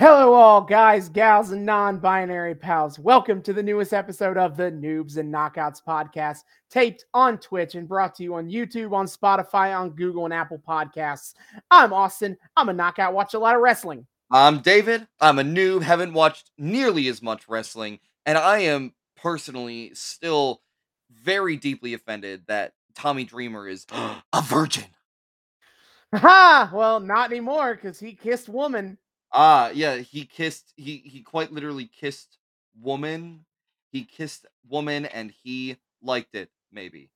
Hello, all guys, gals, and non binary pals. Welcome to the newest episode of the Noobs and Knockouts podcast, taped on Twitch and brought to you on YouTube, on Spotify, on Google, and Apple Podcasts. I'm Austin. I'm a knockout, watch a lot of wrestling. I'm David. I'm a noob, haven't watched nearly as much wrestling, and I am personally still very deeply offended that Tommy Dreamer is a virgin. Ha! Well, not anymore because he kissed woman. Ah, yeah, he kissed he he quite literally kissed woman. He kissed woman and he liked it, maybe.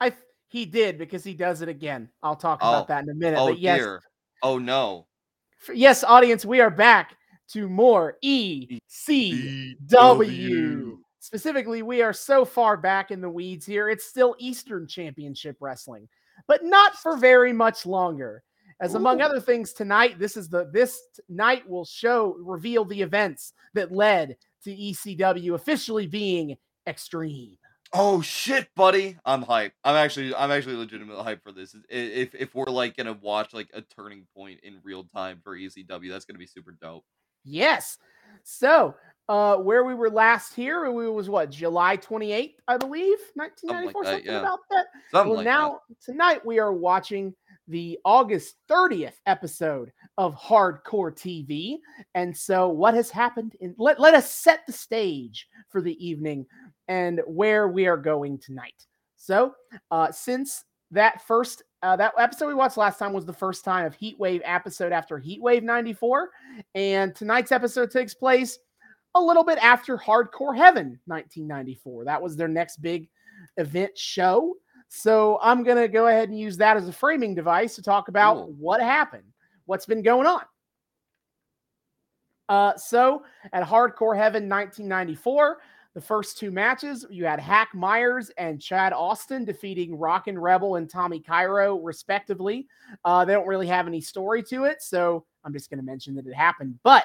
I he did because he does it again. I'll talk Oh. about that in a minute. Oh but yes, dear. Oh no. f- yes, audience, we are back to more E C W. Specifically, we are so far back in the weeds here. It's still Eastern Championship Wrestling, but not for very much longer. As among other things, tonight this is the this night will show reveal the events that led to ECW officially being Extreme. Oh shit, buddy. I'm hyped. I'm actually I'm actually legitimately hype for this. If if we're like gonna watch like a turning point in real time for ECW, that's gonna be super dope. Yes. So, uh, where we were last here, it was what July 28th, I believe, 1994, that, something yeah. about that. Something well, like now tonight we are watching the August 30th episode of Hardcore TV. And so, what has happened? In, let, let us set the stage for the evening and where we are going tonight. So, uh, since that first uh, that episode we watched last time was the first time of Heatwave episode after Heatwave 94, and tonight's episode takes place a little bit after Hardcore Heaven 1994. That was their next big event show. So I'm going to go ahead and use that as a framing device to talk about Cool. what happened, what's been going on. Uh, so at Hardcore Heaven 1994, the first two matches, you had Hack Myers and Chad Austin defeating Rockin' Rebel and Tommy Cairo, respectively. Uh, they don't really have any story to it, so I'm just going to mention that it happened. But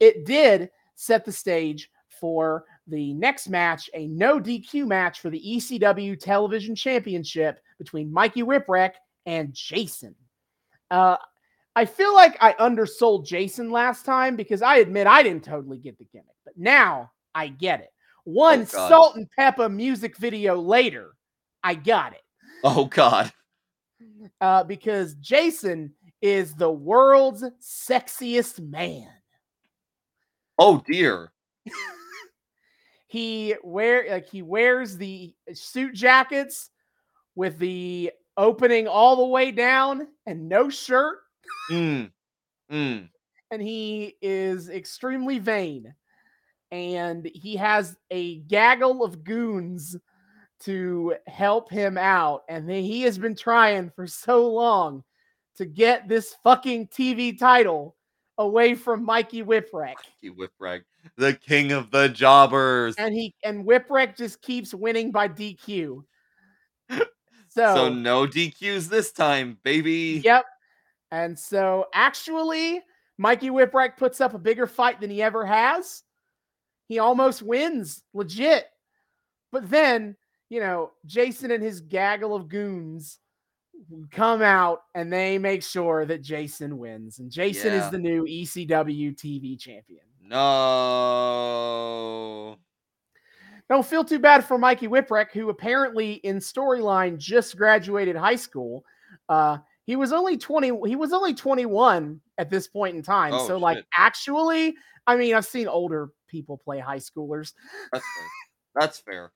it did set the stage for the next match, a no DQ match for the ECW Television Championship between Mikey Whipwreck and Jason. Uh, I feel like I undersold Jason last time because I admit I didn't totally get the gimmick, but now I get it. One Oh, Salt and Pepper music video later, I got it Oh god. uh, because Jason is the world's sexiest man. Oh dear. he wear like he wears the suit jackets with the opening all the way down and no shirt Mm. Mm. and he is extremely vain and he has a gaggle of goons to help him out and then he has been trying for so long to get this fucking TV title away from Mikey Whipwreck Mikey Whipwreck, the king of the jobbers. and he and Whipwreck just keeps winning by DQ. So, So no DQs this time, baby. yep. And so actually, Mikey Whipwreck puts up a bigger fight than he ever has. He almost wins, legit. But then, you know, Jason and his gaggle of goons come out and they make sure that Jason wins. And Jason is the new ECW TV champion. No. Don't feel too bad for Mikey Whipwreck, who apparently in storyline just graduated high school. Uh, he was only 20, he was only 21 at this point in time. Oh, so, like, actually, I mean, I've seen older people play high schoolers, That's fair. That's fair.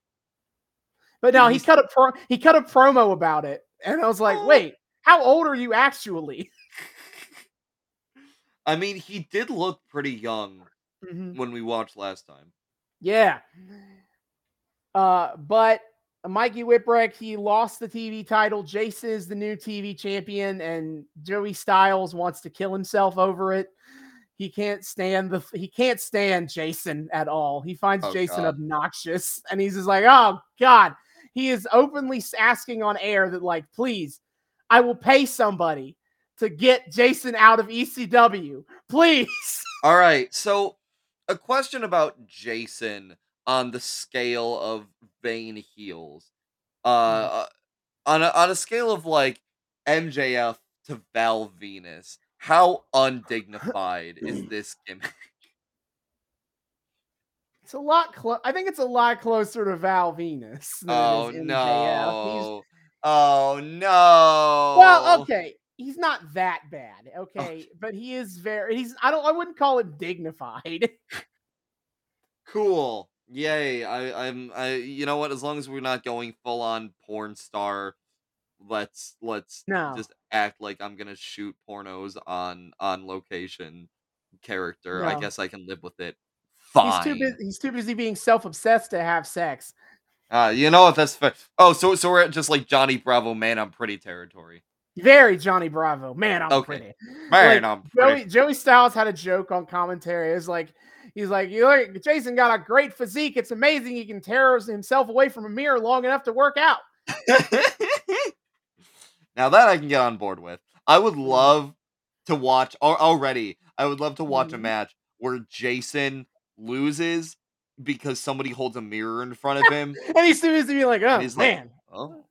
but no, he cut a pro, he cut a promo about it, and I was like, Oh. wait, how old are you actually? I mean, he did look pretty young Mhm. when we watched last time. Yeah. Uh, but Mikey Whipwreck, he lost the TV title. Jason is the new TV champion, and Joey Styles wants to kill himself over it. He can't stand the he can't stand Jason at all. He finds Oh, Jason God. obnoxious, and he's just like, "Oh God!" He is openly asking on air that, like, please, I will pay somebody to get Jason out of ECW, please. All right. So, a question about Jason on the scale of vain heels. Uh, on a, on a scale of like MJF to Val Venis, How undignified is this gimmick? It's a lot close. I think it's a lot closer to Val Venis. Oh is MJF. He's- no. Oh no. well, okay. He's not that bad, okay, but he is very. He's. I don't. I wouldn't call him dignified. Cool. Yay. I I'm I you know what, as long as we're not going full on porn star, let's let's No. just act like I'm going to shoot pornos on on location character. I guess I can live with it. Fine. He's too busy. He's too busy being self-obsessed to have sex. Uh, you know what? That's fair. Oh, so so we're at just like Johnny Bravo, man, I'm pretty territory. Very Johnny Bravo. Man, I'm Okay. pretty. Man, Like, I'm pretty. Joey, Joey Styles had a joke on commentary. It's like he's like, you look, Jason got a great physique. It's amazing he can tear himself away from a mirror long enough to work out. now that I can get on board with. I would Mm. love to watch al- already. I would love to watch a Mhm. match where Jason loses because somebody holds a mirror in front of him. And he's too busy be like, oh he's like, man, oh,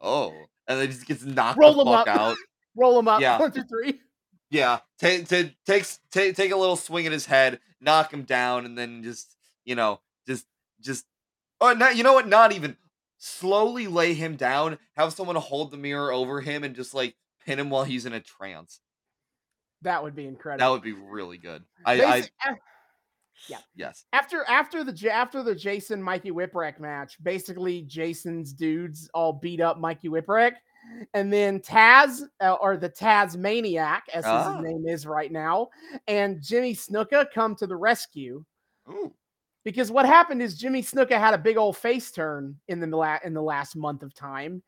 oh, and then he just gets knocked Roll the him fuck up. out. roll him up. Yeah. One, two, three. Yeah, take to takes take take a little swing at his head, knock him down, and then just you know just just oh not you know what not even slowly lay him down, have someone hold the mirror over him, and just like pin him while he's in a trance. That would be incredible. That would be really good. I, I Af- yes after after the after the Jason Mikey Whipwreck match, basically Jason's dudes all beat up Mikey Whipwreck, and then Taz uh, or the Tazmaniac, as Ah. his name is right now, and Jimmy Snuka come to the rescue Ooh. because what happened is Jimmy Snuka had a big old face turn in the la- in the last month of time,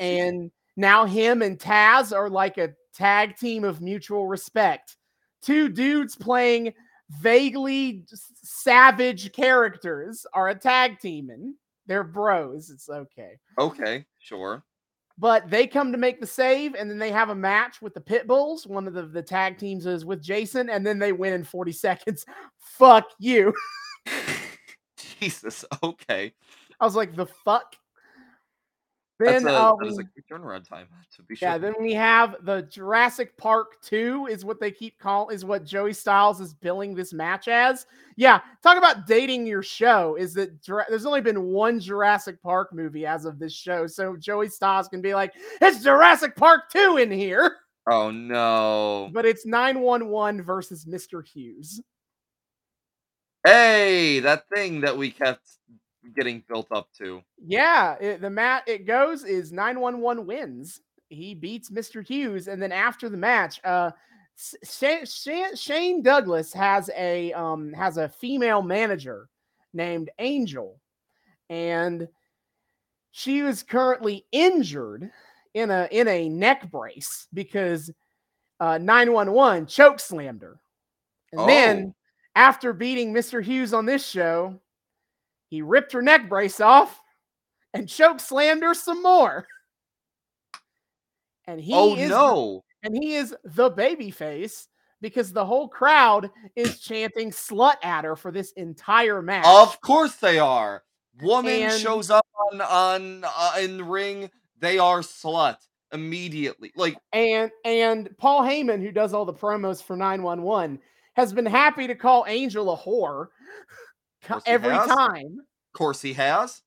and now him and Taz are like a tag team of mutual respect. Two dudes playing vaguely savage characters are a tag team and they're bros. It's okay. okay sure But they come to make the save and then they have a match with the Pit Bulls. One of the, the tag teams is with Jason and then they win in 40 seconds. Fuck you. Jesus okay I was like, the fuck? That's Then a, uh, that is a quick turnaround time to be sure Yeah, then we have the Jurassic Park 2 is what they keep calling is what Joey Styles is billing this match as. Yeah, talk about dating your show is that there's only been one Jurassic Park movie as of this show. So Joey Styles can be like, "It's Jurassic Park 2 in here." oh no But it's 911 versus Mr. Hughes. hey that thing that we kept getting built up to Yeah, it, the mat it goes is 911 wins. He beats Mr. Hughes, and then after the match, uh, S- Sha- Sha- Shane Douglas has a um has a female manager named Angel, and she was currently injured in a in a neck brace because uh 911 choke slammed her. And then Oh. after beating Mr. Hughes on this show, he ripped her neck brace off and choke slammed her some more. And he oh is no and he is the baby face because the whole crowd is chanting slut at her for this entire match. Of course they are. Woman And- shows up on on uh, in the ring. They are slut immediately. Like and and Paul Heyman, who does all the promos for 911, has been happy to call Angel a whore every has. time. Of course he has.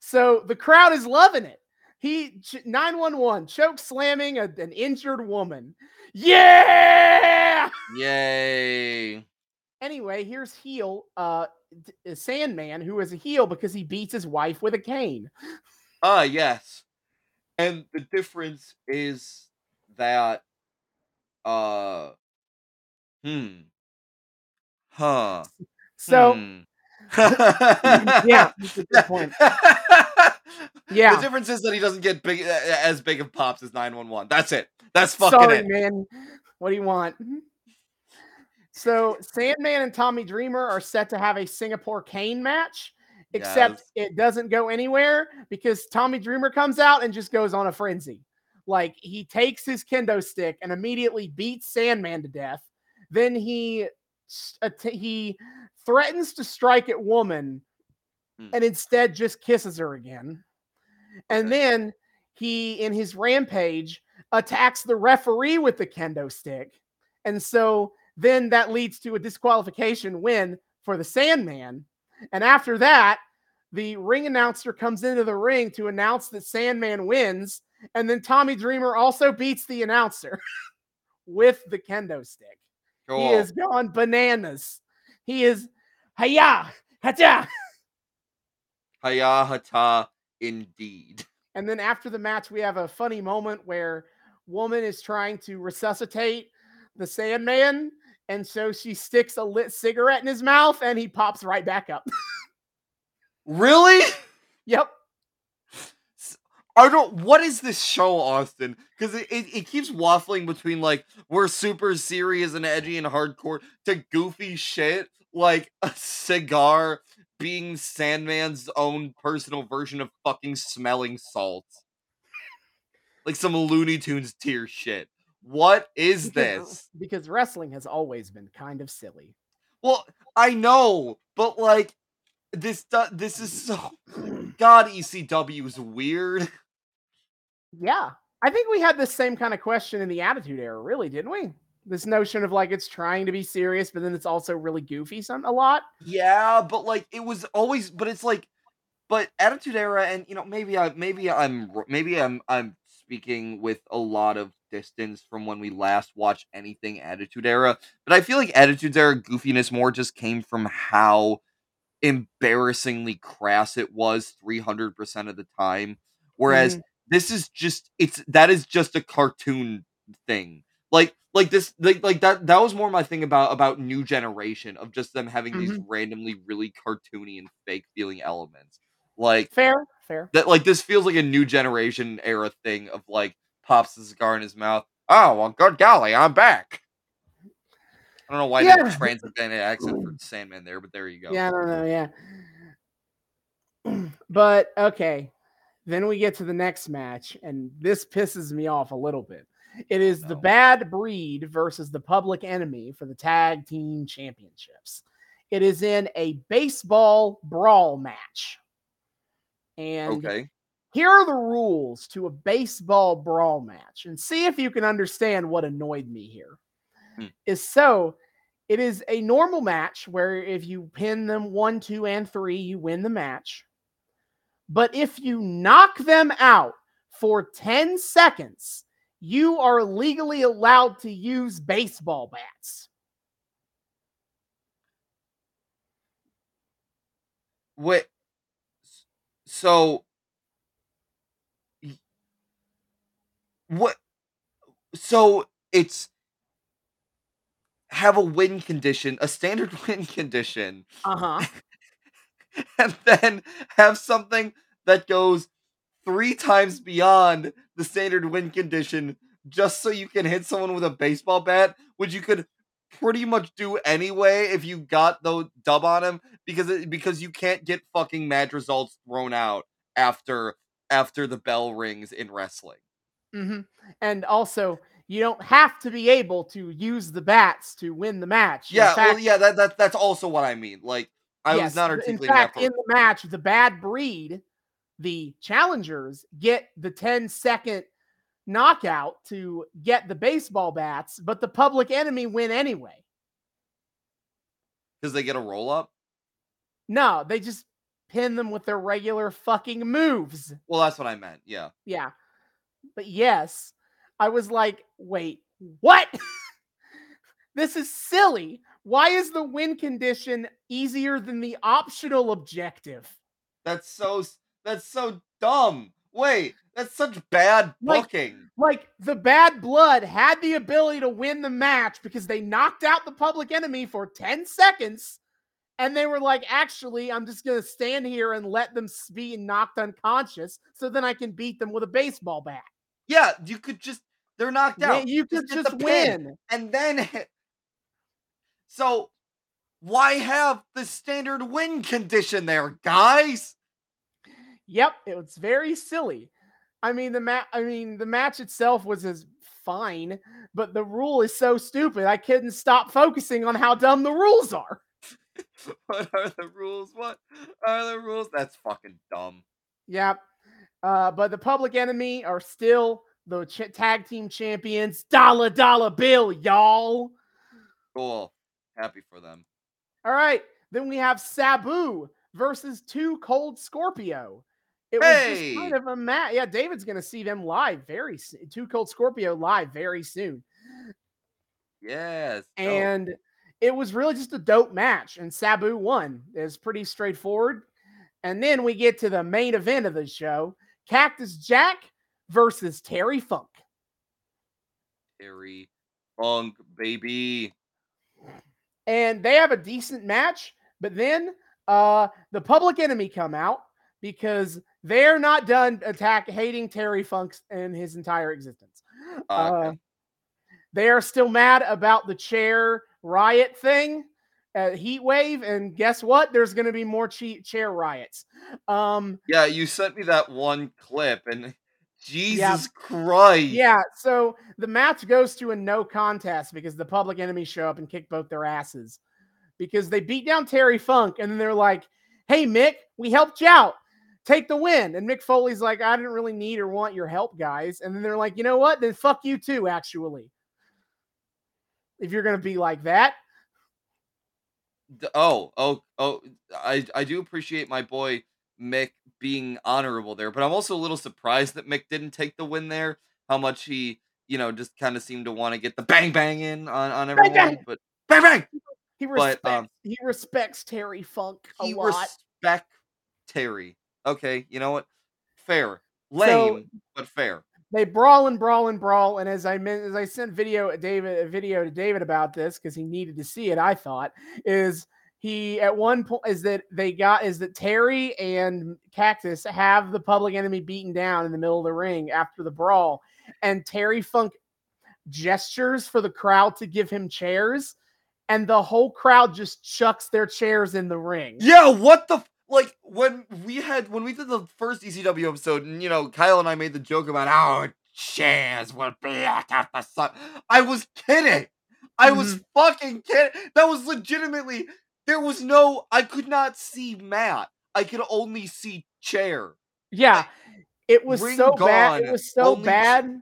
So the crowd is loving it. He 911 choke slamming a- an injured woman. Yeah. Yay. Anyway, here's heel uh uh, Sandman who is a heel because he beats his wife with a cane. Ah yes. And the difference is that uh hmm. Huh. So Hmm. yeah, that's a good point. Yeah. The difference is that he doesn't get big as big of pops as 911. That's it. That's fucking sorry, it. man. What do you want? Mm-hmm. So Sandman and Tommy Dreamer are set to have a Singapore cane match, except Yes. it doesn't go anywhere because Tommy Dreamer comes out and just goes on a frenzy. Like he takes his kendo stick and immediately beats Sandman to death. Then he he threatens to strike at woman Hmm. and instead just kisses her again. And Okay. then he, in his rampage, attacks the referee with the kendo stick. And so then that leads to a disqualification win for the Sandman. And after that, the ring announcer comes into the ring to announce that Sandman wins. And then Tommy Dreamer also beats the announcer with the kendo stick. Cool. He is gone bananas. He is hiya, hacha. Hayahata indeed. And then after the match, we have a funny moment where woman is trying to resuscitate the Sandman, and so she sticks a lit cigarette in his mouth, and he pops right back up. Really? yep. I don't. What is this show, Austin? Because it, it, it keeps waffling between like we're super serious and edgy and hardcore to goofy shit like a cigar being Sandman's own personal version of fucking smelling salt, like some Looney Tunes tier shit. What is Because- this? Because wrestling has always been kind of silly. Well, I know, but like this. This is so. God, ECW is weird. Yeah. I think we had the same kind of question in the Attitude Era, really, didn't we? This notion of like it's trying to be serious, but then it's also really goofy some a lot. Yeah, but like it was always, but it's like, but Attitude Era, and you know, maybe I, maybe I'm, maybe I'm, I'm speaking with a lot of distance from when we last watched anything Attitude Era, but I feel like Attitude Era goofiness more just came from how embarrassingly crass it was 300% of the time, whereas mm. this is just, it's that is just a cartoon thing like like this like, like that that was more my thing about about new generation of just them having these mm-hmm. randomly really cartoony and fake feeling elements like Fair, fair. that like this feels like a new generation era thing of like pops the cigar in his mouth oh well good golly i'm back i don't know why Yeah. the transatlantic accent for sandman there but there you go Yeah, I don't know. Yeah. but okay. Then we get to the next match, and this pisses me off a little bit. It is the bad breed versus the public enemy for the tag team championships. It is in a baseball brawl match. And okay here are the rules to a baseball brawl match and see if you can understand what annoyed me here. Hmm. Is so it is a normal match where if you pin them one, two, and three, you win the match. But if you knock them out for 10 seconds, you are legally allowed to use baseball bats. Wait. s- So. What? So it's have a win condition, a standard win condition, Uh-huh. and then have something that goes three times beyond the standard win condition just so you can hit someone with a baseball bat, which you could pretty much do anyway if you got the dub on him because it, because you can't get fucking match results thrown out after after the bell rings in wrestling. hmm And also, you don't have to be able to use the bats to win the match. Yeah, well, yeah, that, that that's also what I mean. Like I was not articulating In fact, that. in the match, the bad breed, the challengers get the 10 second knockout to get the baseball bats, but the public enemy win anyway. because they get a roll up. No, they just pin them with their regular fucking moves. Well, that's what I meant. Yeah. Yeah. But yes, I was like, wait, what? this is silly. Why is the win condition easier than the optional objective? That's so that's so dumb. Wait, that's such bad booking. Like the bad blood had the ability to win the match because they knocked out the public enemy for 10 seconds. And they were like, actually, I'm just going to stand here and let them be knocked unconscious so then I can beat them with a baseball bat. Yeah, you could just they're knocked Yeah, out. you could get just win. and then. So why have the standard win condition there, guys? Yep, it was very silly. I mean the match I mean the match itself was as fine, but the rule is so stupid. I couldn't stop focusing on how dumb the rules are. What are the rules? What are the rules? That's fucking dumb. Yep. Uh, but the public enemy are still the ch- tag team champions, Dollar Dollar Bill, y'all. Cool. Happy for them. All right. Then we have Sabu versus Two Cold Scorpio. It was Hey! just kind of a match. Yeah, David's going to see them live very soon. Two Cold Scorpio live very soon. Yes. And it was really just a dope match. And Sabu won. It's pretty straightforward. And then we get to the main event of the show Cactus Jack versus Terry Funk. Terry Funk, baby. and they have a decent match but then uh the public enemy come out because they're not done attack hating terry funk and his entire existence Uh, uh, okay. they are still mad about the chair riot thing uh, heat wave and guess what there's going to be more che- chair riots um yeah, you sent me that one clip, and Jesus Christ. yeah so the match goes to a no contest because the public enemy show up and kick both their asses because they beat down Terry Funk and then they're like, "Hey Mick, we helped you out. Take the win." And Mick Foley's like, "I didn't really need or want your help, guys." And then they're like, "You know what? Then fuck you too, actually." If you're going to be like that. Oh, oh, oh! I I do appreciate my boy Mick being honorable there, but I'm also a little surprised that Mick didn't take the win there. How much he, you know, just kind of seemed to want to get the bang bang in on on everyone, bang! but bang bang. He But, respects um, he respects Terry Funk a He lot. respect Terry. Okay, you know what? Fair, So- lame, but fair. they brawl and brawl and brawl. And as I meant, as I sent video David a video to David about this because he needed to see it, I thought is he at one point is that they got is that Terry and Cactus have the public enemy beaten down in the middle of the ring after the brawl, and Terry Funk gestures for the crowd to give him chairs, and the whole crowd just chucks their chairs in the ring. Yeah, what the f- like when we had when we did the first ECW episode, and you know Kyle and I made the joke about oh, how chairs will be out of the sun. I was kidding. I was mm-hmm. fucking kidding. That was legitimately. There was no. I could not see Matt. I could only see chair. Yeah, it was so bad. It was so only ch- bad.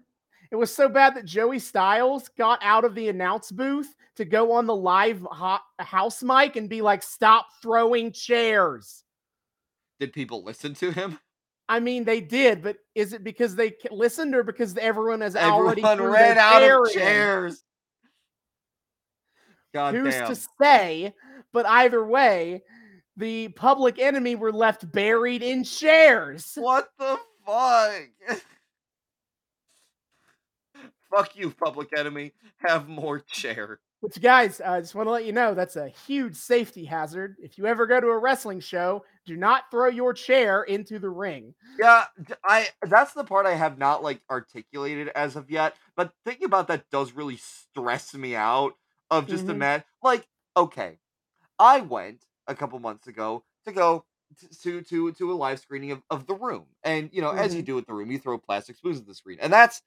It was so bad that Joey Styles got out of the announce booth to go on the live hot house mic and be like, "Stop throwing chairs." Did people listen to him? I mean, they did, but is it because they listened or because everyone has already Everyone threw ran out of chairs. God Who's damn. to say? But either way, the public enemy were left buried in chairs. What the fuck? Fuck you, public enemy. Have more chair. Which, guys, I just want to let you know that's a huge safety hazard. If you ever go to a wrestling show, do not throw your chair into the ring. Yeah, I that's the part I have not like articulated as of yet. But thinking about that does really stress me out. Of just a Mhm. man, like okay, I went a couple months ago to go to to to a live screening of, of the room, and you know, as you do with the room, you throw plastic spoons at the screen, and that's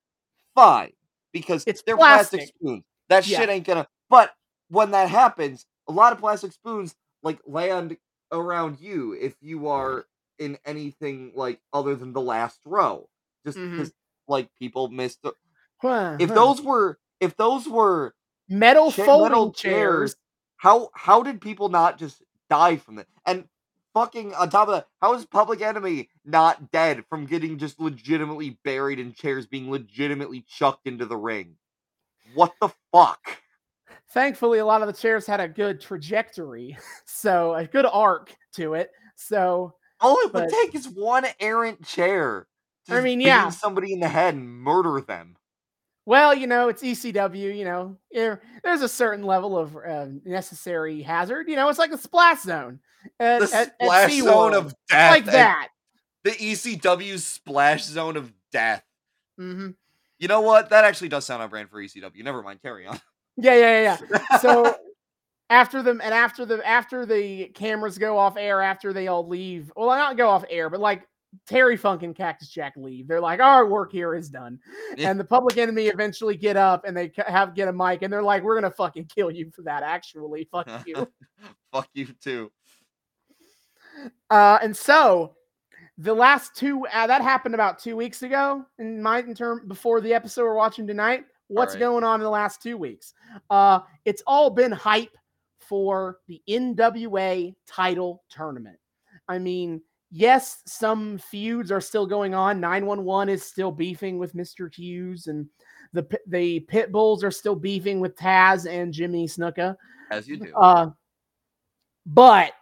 fine because It's they're plastic, plastic. spoons. That Yeah. shit ain't gonna. But when that happens, a lot of plastic spoons like land around you if you are in anything like other than the last row. Just Mhm. because like people missed the, Huh, if huh. those were if those were metal folding metal chairs, how how did people not just die from it? And fucking on top of that, how is Public Enemy not dead from getting just legitimately buried in chairs being legitimately chucked into the ring? What the fuck? Thankfully, a lot of the chairs had a good trajectory, so a good arc to it. So, All it would But- take is one errant chair. to I mean, yeah. somebody in the head and murder them. well, you know, it's ECW. You know, there's a certain level of uh, necessary hazard. You know, it's like a splash zone at, The at, at splash zone of death. like that. The ECW splash zone of death. hmm You know what? That actually does sound on brand for ECW. Never mind. Carry on. Yeah, yeah, yeah. yeah. So after them and after the after the cameras go off air, after they all leave, well, not go off air, but like Terry Funk and Cactus Jack leave. They're like, our work here is done. Yeah. And the public enemy eventually get up and they have get a mic and they're like, we're gonna fucking kill you for that. Actually, fuck you. Fuck you too. Uh, and so the last two uh, that happened about two weeks ago in my in term before the episode we're watching tonight. What's right. going on in the last two weeks? Uh, it's all been hype for the NWA title tournament. I mean, yes, some feuds are still going on. 911 is still beefing with Mr. Hughes, and the the Pit Bulls are still beefing with Taz and Jimmy Snuka. As you do. Uh, but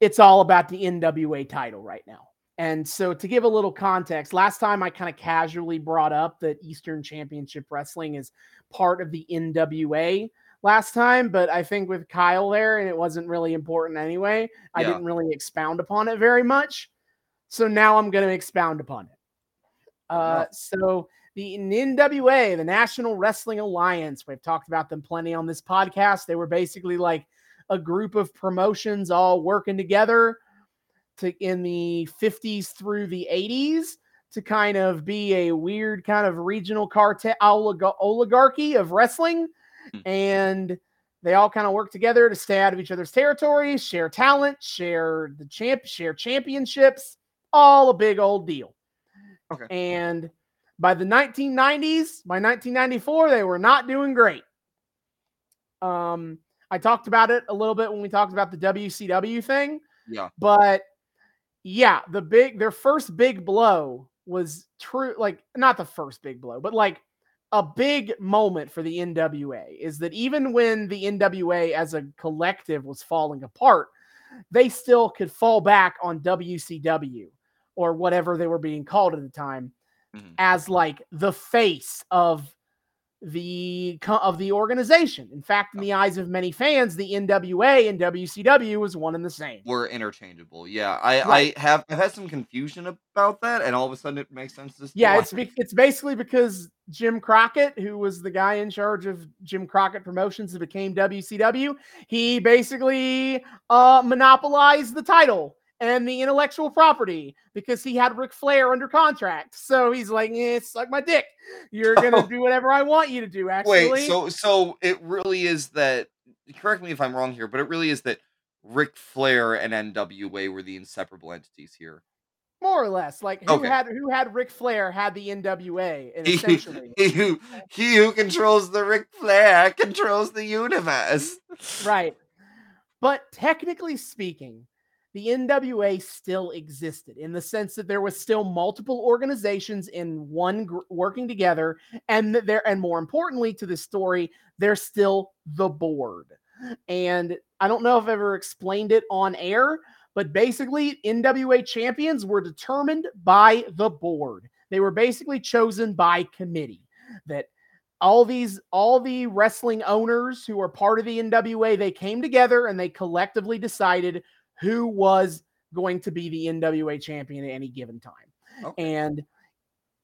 it's all about the NWA title right now. And so, to give a little context, last time I kind of casually brought up that Eastern Championship Wrestling is part of the NWA last time, but I think with Kyle there, and it wasn't really important anyway, I Yeah. didn't really expound upon it very much. So now I'm going to expound upon it. Uh, so the NWA, the National Wrestling Alliance, we've talked about them plenty on this podcast. They were basically like a group of promotions all working together to in the 50s through the 80s to kind of be a weird kind of regional cartel olig- oligarchy of wrestling Hmm. and they all kind of work together to stay out of each other's territories share talent share the champ share championships all a big old deal Okay. and by the 1990s by 1994 they were not doing great um i talked about it a little bit when we talked about the wcw thing Yeah. but yeah, the big their first big blow was true like not the first big blow, but like a big moment for the NWA is that even when the NWA as a collective was falling apart, they still could fall back on WCW or whatever they were being called at the time Mhm. as like the face of the of the organization. In fact, in the eyes of many fans, the NWA and WCW was one and the same. Were interchangeable. Yeah. I Right. I have I've had some confusion about that, and all of a sudden it makes sense. This Yeah, it's be- it's basically because Jim Crockett, who was the guy in charge of Jim Crockett Promotions that became WCW, he basically uh, monopolized the title and the intellectual property because he had Ric Flair under contract. So he's like, eh, suck my dick. You're gonna do whatever I want you to do. Actually, Wait, so so it really is that correct me if I'm wrong here, but it really is that Ric Flair and NWA were the inseparable entities here. more or less, like who Okay. had who had Ric Flair had the NWA, and essentially, he who he who controls the Ric Flair controls the universe. Right. But technically speaking, the NWA still existed in the sense that there was still multiple organizations in one gr- working together and there and more importantly to this story, there's still the board. And I don't know if I've ever explained it on air, but basically NWA champions were determined by the board. They were basically chosen by committee that all these all the wrestling owners who are part of the NWA they came together and they collectively decided who was going to be the NWA champion at any given time. Okay. And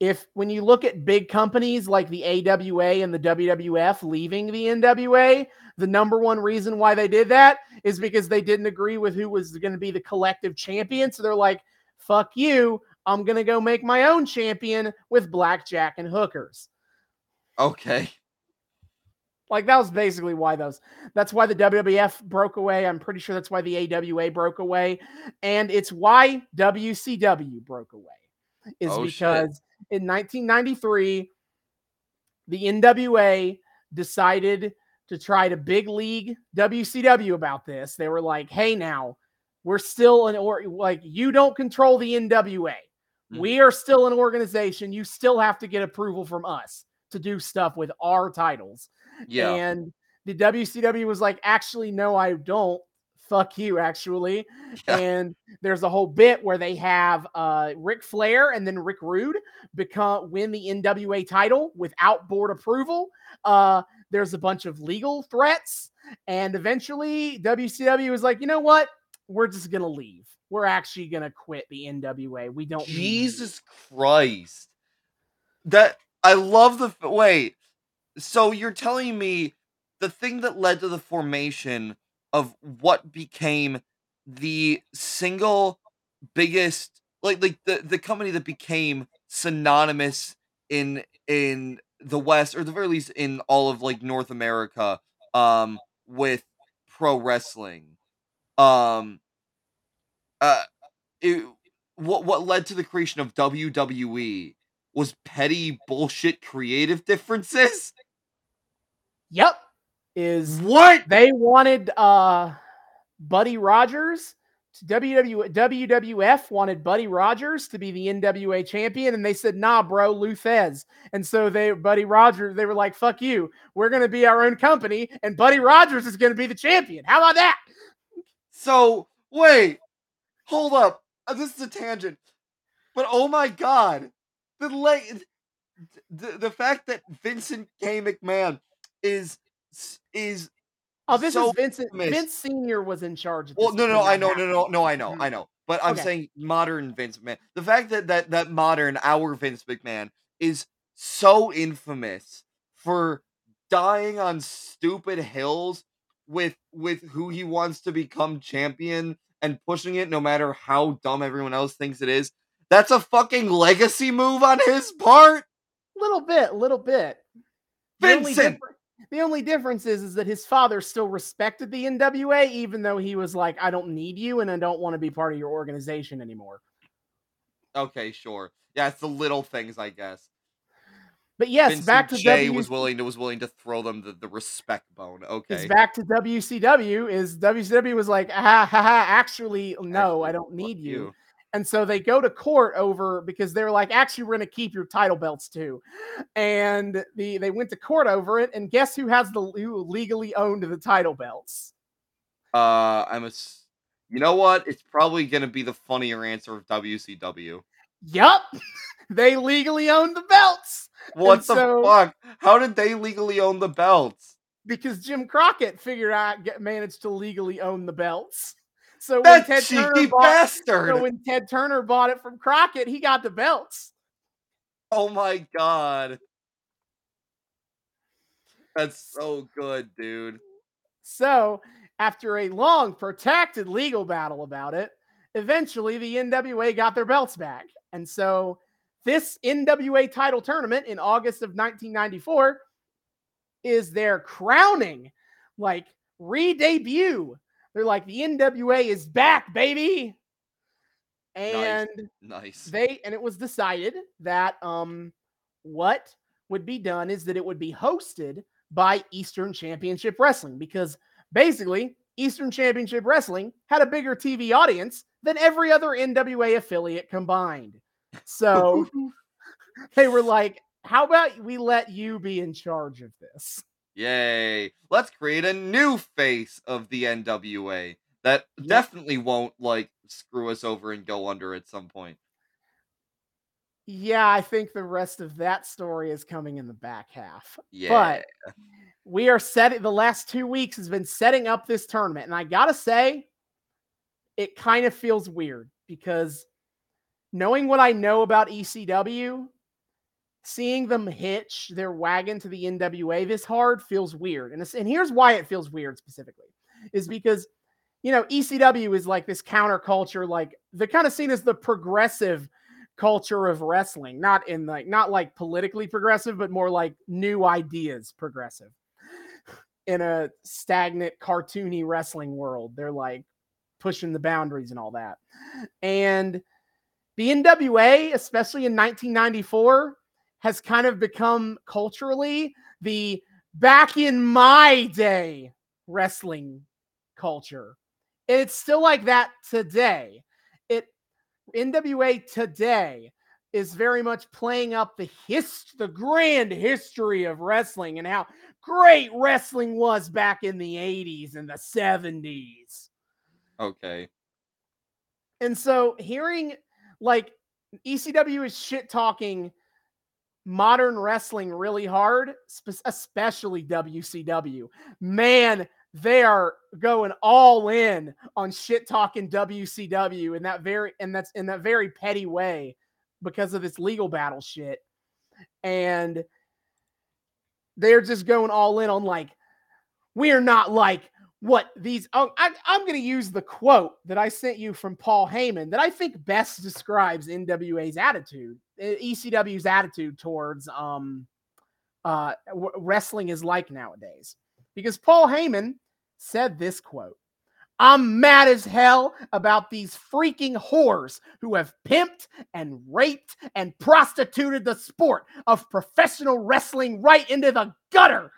if when you look at big companies like the AWA and the WWF leaving the NWA, the number one reason why they did that is because they didn't agree with who was going to be the collective champion. So they're like, fuck you. I'm going to go make my own champion with blackjack and hookers. Okay. Like that was basically why those. That's why the WWF broke away. I'm pretty sure that's why the AWA broke away, and it's why WCW broke away. Is Oh, shit. because in 1993, the NWA decided to try to big league WCW about this. They were like, "Hey, now we're still an or like you don't control the NWA. Mhm. We are still an organization. You still have to get approval from us to do stuff with our titles." Yeah. And the WCW was like, actually, no, I don't. Fuck you, actually. Yeah. And there's a whole bit where they have uh Ric Flair and then Rick Rude become win the NWA title without board approval. Uh there's a bunch of legal threats, and eventually WCW was like, you know what? We're just gonna leave. We're actually gonna quit the NWA. We don't. Jesus Christ. That I love the wait. So you're telling me the thing that led to the formation of what became the single biggest like like the the company that became synonymous in in the west or the very least in all of like North America um with pro wrestling um uh it, what what led to the creation of WWE was petty bullshit creative differences. Yep. Is What? they wanted uh Buddy Rogers WW, WWF wanted Buddy Rogers to be the NWA champion, and they said, "Nah, bro, Lou Thesz." And so they, Buddy Rogers, they were like, "Fuck you, we're gonna be our own company, and Buddy Rogers is gonna be the champion." How about that? So wait, hold up. Uh, This is a tangent, but oh my god, the late, the, the fact that Vincent K. McMahon is is Oh, this so is Vincent. infamous. Vince Senior was in charge. Of Well, no, no, I know, no, happened. no, no, I know, Mhm. I know. But I'm Okay. saying modern Vince McMahon. The fact that that that modern our Vince McMahon is so infamous for dying on stupid hills with with who he wants to become champion and pushing it no matter how dumb everyone else thinks it is. That's a fucking legacy move on his part. Little bit, little bit. Vincent! The only difference is, is that his father still respected the NWA, even though he was like, "I don't need you, and I don't want to be part of your organization anymore." Okay, sure. Yeah, it's the little things, I guess. But yes, Vincent back to J W. was willing to was willing to throw them the, the respect bone. Okay. back to WCW. Is WCW was like, ah, ha, ha, actually, no, I don't need you. And so they go to court over because they're like, actually, we're going to keep your title belts too. And the they went to court over it. And guess who has the who legally owned the title belts? Uh, I'm a. s- You know what? It's probably gonna be the funnier answer of WCW. Yup, they legally own the belts What the so- fuck? How did they legally own the belts? because Jim Crockett figured out managed to legally own the belts. So when That Ted cheeky Turner bought, bastard! so when Ted Turner bought it from Crockett, he got the belts. oh my god, that's so good, dude. So, after a long, protracted legal battle about it, eventually the NWA got their belts back. And so, this NWA title tournament in August of 1994 is their crowning, like, re debut. They're like, the NWA is back, baby. And Nice. they and it was decided that um what would be done is that it would be hosted by Eastern Championship Wrestling because basically Eastern Championship Wrestling had a bigger TV audience than every other NWA affiliate combined. So they were like, how about we let you be in charge of this? Yay! Let's create a new face of the NWA that Yep. definitely won't like screw us over and go under at some point. Yeah, I think the rest of that story is coming in the back half. Yeah. But we are setting the last two weeks has been setting up this tournament. And I gotta say, it kind of feels weird because knowing what I know about ECW, seeing them hitch their wagon to the NWA this hard feels weird. And, and here's why it feels weird specifically is because, you know, ECW is like this counterculture, like they're kind of seen as the progressive culture of wrestling, not in like, not like politically progressive, but more like new ideas progressive in a stagnant cartoony wrestling world. They're like pushing the boundaries and all that. And the NWA, especially in 1994, has kind of become culturally the back in my day wrestling culture. And it's still like that today. It NWA today is very much playing up the hist the grand history of wrestling and how great wrestling was back in the 80s and the 70s. okay. And so hearing like ECW is shit talking modern wrestling really hard, especially WCW. Man, they are going all in on shit talking WCW in that very and that's in that very petty way because of this legal battle shit. And they're just going all in on like we're not like what these oh, I, i'm going to use the quote that i sent you from paul heyman that i think best describes nwa's attitude ecw's attitude towards um uh w- wrestling is like nowadays because paul heyman said this quote I'm mad as hell about these freaking whores who have pimped and raped and prostituted the sport of professional wrestling right into the gutter.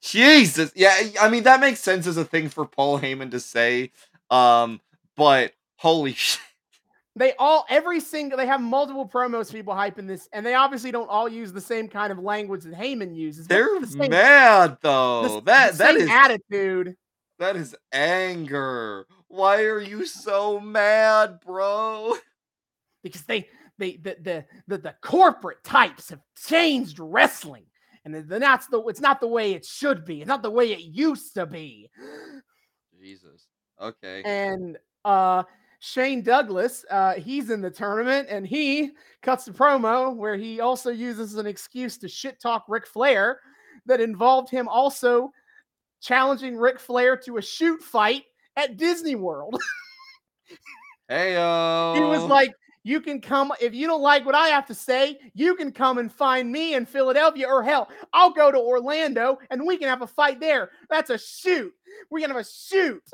Jesus. Yeah, I mean that makes sense as a thing for Paul Heyman to say. Um, but holy shit. They all every single they have multiple promos people hyping this, and they obviously don't all use the same kind of language that Heyman uses. They're the same, mad though. the- that the that same is attitude. that is anger. Why are you so mad, bro? because they they the the the, the corporate types have changed wrestling and then that's the it's not the way it should be it's not the way it used to be Jesus. Okay. and uh Shane Douglas uh he's in the tournament and he cuts the promo where he also uses an excuse to shit talk Ric Flair that involved him also challenging Ric Flair to a shoot fight at Disney World Hey. He was like, you can come if you don't like what I have to say, you can come and find me in Philadelphia, or hell, I'll go to Orlando and we can have a fight there. That's a shoot. We can have a shoot.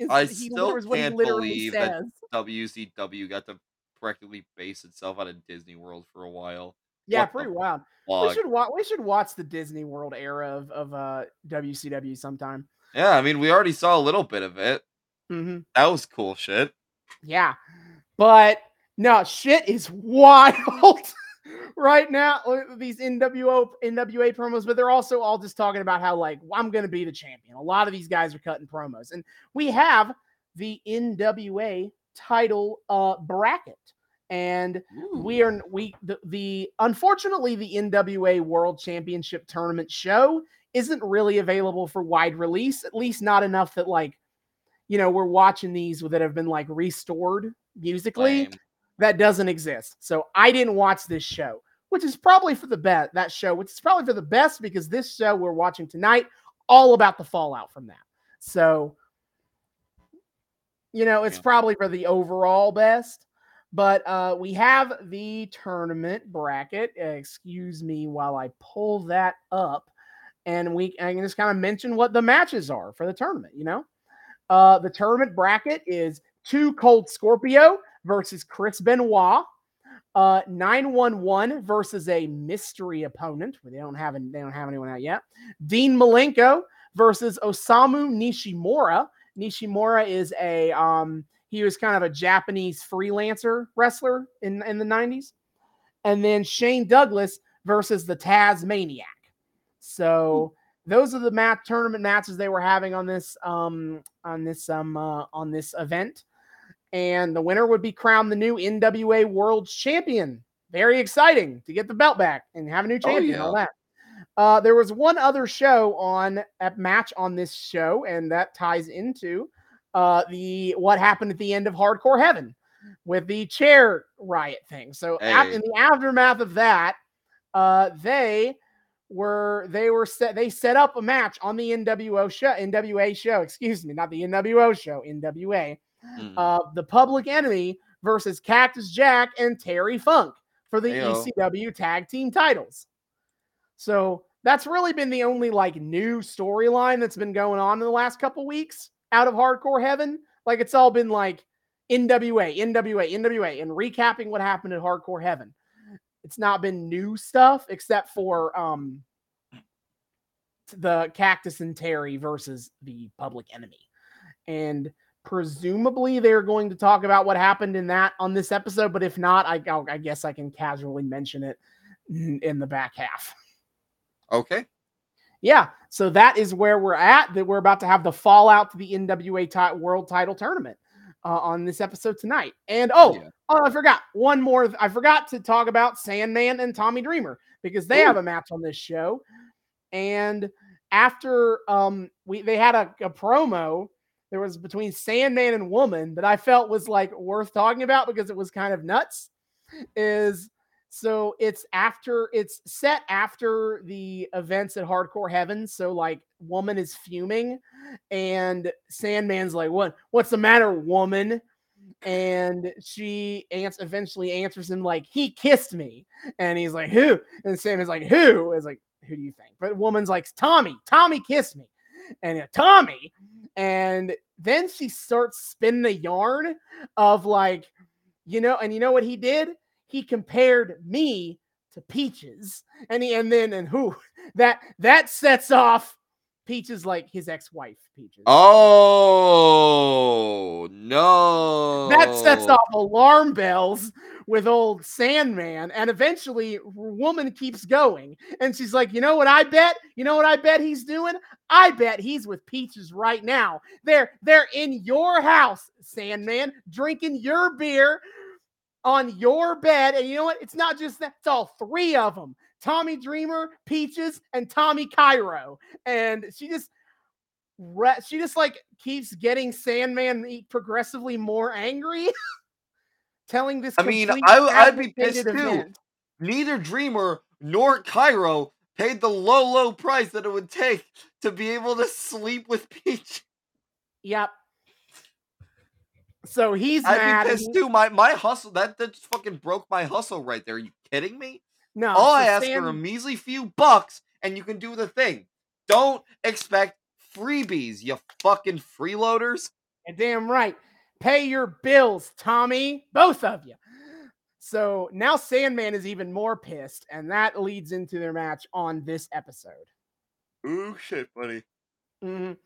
Is- I he still is what he can't literally believe that says. WCW got to practically base itself out of Disney World for a while. Yeah, what pretty wild. We should watch. We should watch the Disney World era of of uh, WCW sometime. Yeah, I mean, we already saw a little bit of it. hmm That was cool shit. Yeah, but no, shit is wild right now. These NWO NWA promos, but they're also all just talking about how like I'm going to be the champion. A lot of these guys are cutting promos, and we have the NWA title uh bracket, and we are we the, the unfortunately the NWA World Championship tournament show isn't really available for wide release, at least not enough that like you know we're watching these that have been like restored musically Lame. that doesn't exist. So I didn't watch this show, which is probably for the best. That show, which is probably for the best because this show we're watching tonight, all about the fallout from that. So, you know, it's Yeah. probably for the overall best. But uh, we have the tournament bracket. Uh, excuse me while I pull that up, and we I can just kind of mention what the matches are for the tournament. You know, uh, the tournament bracket is two Cold Scorpio versus Chris Benoit. Uh, 911 versus a mystery opponent. They don't have they don't have anyone out yet. Dean Malenko versus Osamu Nishimura. Nishimura is a um he was kind of a Japanese freelancer wrestler in in the 90s. And then Shane Douglas versus the Tazmaniac. So those are the match tournament matches they were having on this um on this um uh, on this event and the winner would be crowned the new NWA World Champion. Very exciting to get the belt back and have a new champion. and All that. Uh, there was one other show on a match on this show, and that ties into uh, the what happened at the end of Hardcore Heaven with the chair riot thing. So Hey. in the aftermath of that, uh, they were they were set they set up a match on the NWO show NWA show excuse me not the NWO show NWA Mm. uh, the Public Enemy versus Cactus Jack and Terry Funk for the Heyo. ECW tag team titles. So that's really been the only like new storyline that's been going on in the last couple weeks out of Hardcore Heaven. Like it's all been like NWA, NWA, NWA, and recapping what happened at Hardcore Heaven. It's not been new stuff except for um the Cactus and Terry versus the Public Enemy. And presumably they're going to talk about what happened in that on this episode, but if not, I, I'll- guess I can casually mention it in in the back half. Okay. Yeah, so that is where we're at. That we're about to have the fallout to the NWA ti- World Title Tournament uh, on this episode tonight. And oh, Yeah. oh, I forgot one more. I forgot to talk about Sandman and Tommy Dreamer because they have a match on this show. And after um, we they had a, a promo there was between Sandman and Woman that I felt was like worth talking about because it was kind of nuts. Is so it's after it's set after the events at Hardcore Heaven. So like Woman is fuming and Sandman's like, What what's the matter, woman? And she ans- eventually answers him like, he kissed me. And he's like, Who? And Sandman's like, Who? Is like, who do you think? But woman's like, Tommy, Tommy kissed me. And Tommy, And then she starts spinning the yarn of like, you know, and you know what he did? He compared me to Peaches. And he and then and who that that sets off Peaches like his ex-wife, Peaches. Oh no. That sets off alarm bells with old Sandman, and eventually woman keeps going. And she's like, you know what I bet? You know what I bet he's doing? I bet he's with Peaches right now. They're they're in your house, Sandman, drinking your beer on your bed. And you know what? It's not just that, it's all three of them. Tommy Dreamer, Peaches, and Tommy Cairo. And she just she just like keeps getting Sandman progressively more angry. telling this I mean, I, I'd be pissed fabricated too. Neither Dreamer nor Cairo paid the low, low price that it would take to be able to sleep with Peach. Yep. So he's I'd mad. be pissed too. My my hustle that that just fucking broke my hustle right there. Are you kidding me? No, All I ask Sam- for a measly few bucks, and you can do the thing. Don't expect freebies, you fucking freeloaders. You're damn right. Pay your bills, Tommy. Both of you. So now Sandman is even more pissed, and that leads into their match on this episode. Ooh shit, buddy. Mhm.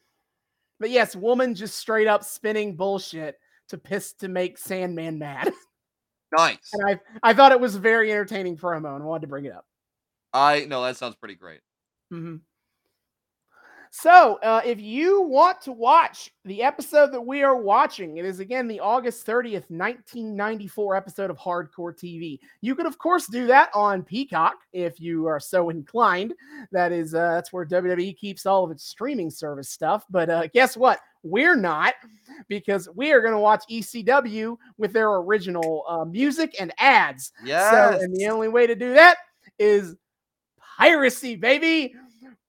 But yes, woman just straight up spinning bullshit to piss to make Sandman mad. Nice. and I I thought it was a very entertaining promo, and I wanted to bring it up. I no, that sounds pretty great. Mhm. So, uh, if you want to watch the episode that we are watching, it is again the August 30th, 1994 episode of Hardcore TV. You could, of course, do that on Peacock if you are so inclined. That is, uh, that's where WWE keeps all of its streaming service stuff. But uh, guess what? We're not because we are going to watch ECW with their original uh, music and ads. Yes. So, and the only way to do that is piracy, baby.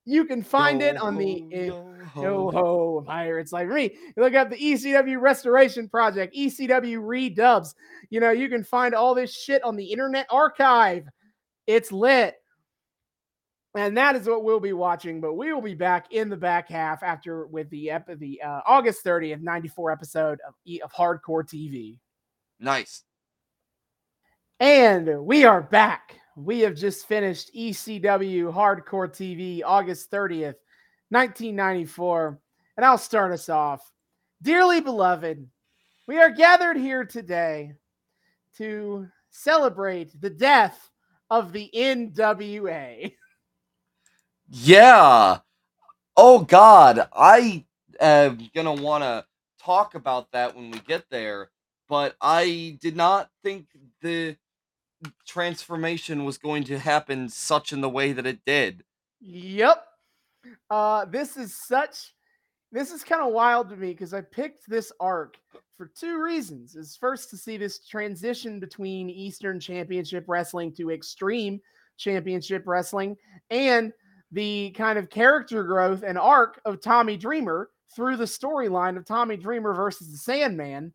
You can find it on the Yo ho, Yo ho pirates like me. You look up the ECW Restoration Project, ECW redubs. You know, you can find all this shit on the Internet Archive. It's lit. And that is what we'll be watching, but we will be back in the back half after with the ep- the uh, August 30th 94 episode of, E- of Hardcore TV. Nice. And we are back. We have just finished ECW Hardcore TV August 30th, 1994. And I'll start us off. Dearly beloved, we are gathered here today to celebrate the death of the NWA. Yeah. Oh God, I am gonna want to talk about that when we get there, but I did not think the transformation was going to happen such in the way that it did. Yep. Uh, this is such. This is kind of wild to me because I picked this arc for two reasons. Is first to see this transition between Eastern Championship Wrestling to Extreme Championship Wrestling, and the kind of character growth and arc of Tommy Dreamer through the storyline of Tommy Dreamer versus the Sandman,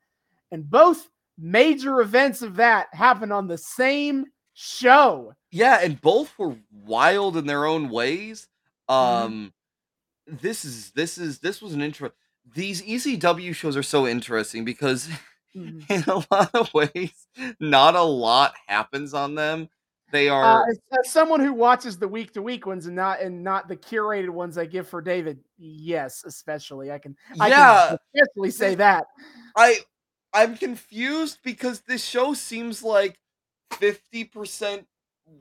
and both major events of that happened on the same show. Yeah, and both were wild in their own ways. Um this is this is this was an intro these ECW shows are so interesting because Mhm. in a lot of ways not a lot happens on them. They Uh, are as, as someone who watches the week to week ones and not and not the curated ones I give for David, yes, especially I can I yeah, can especially say that. I I'm confused because this show seems like 50%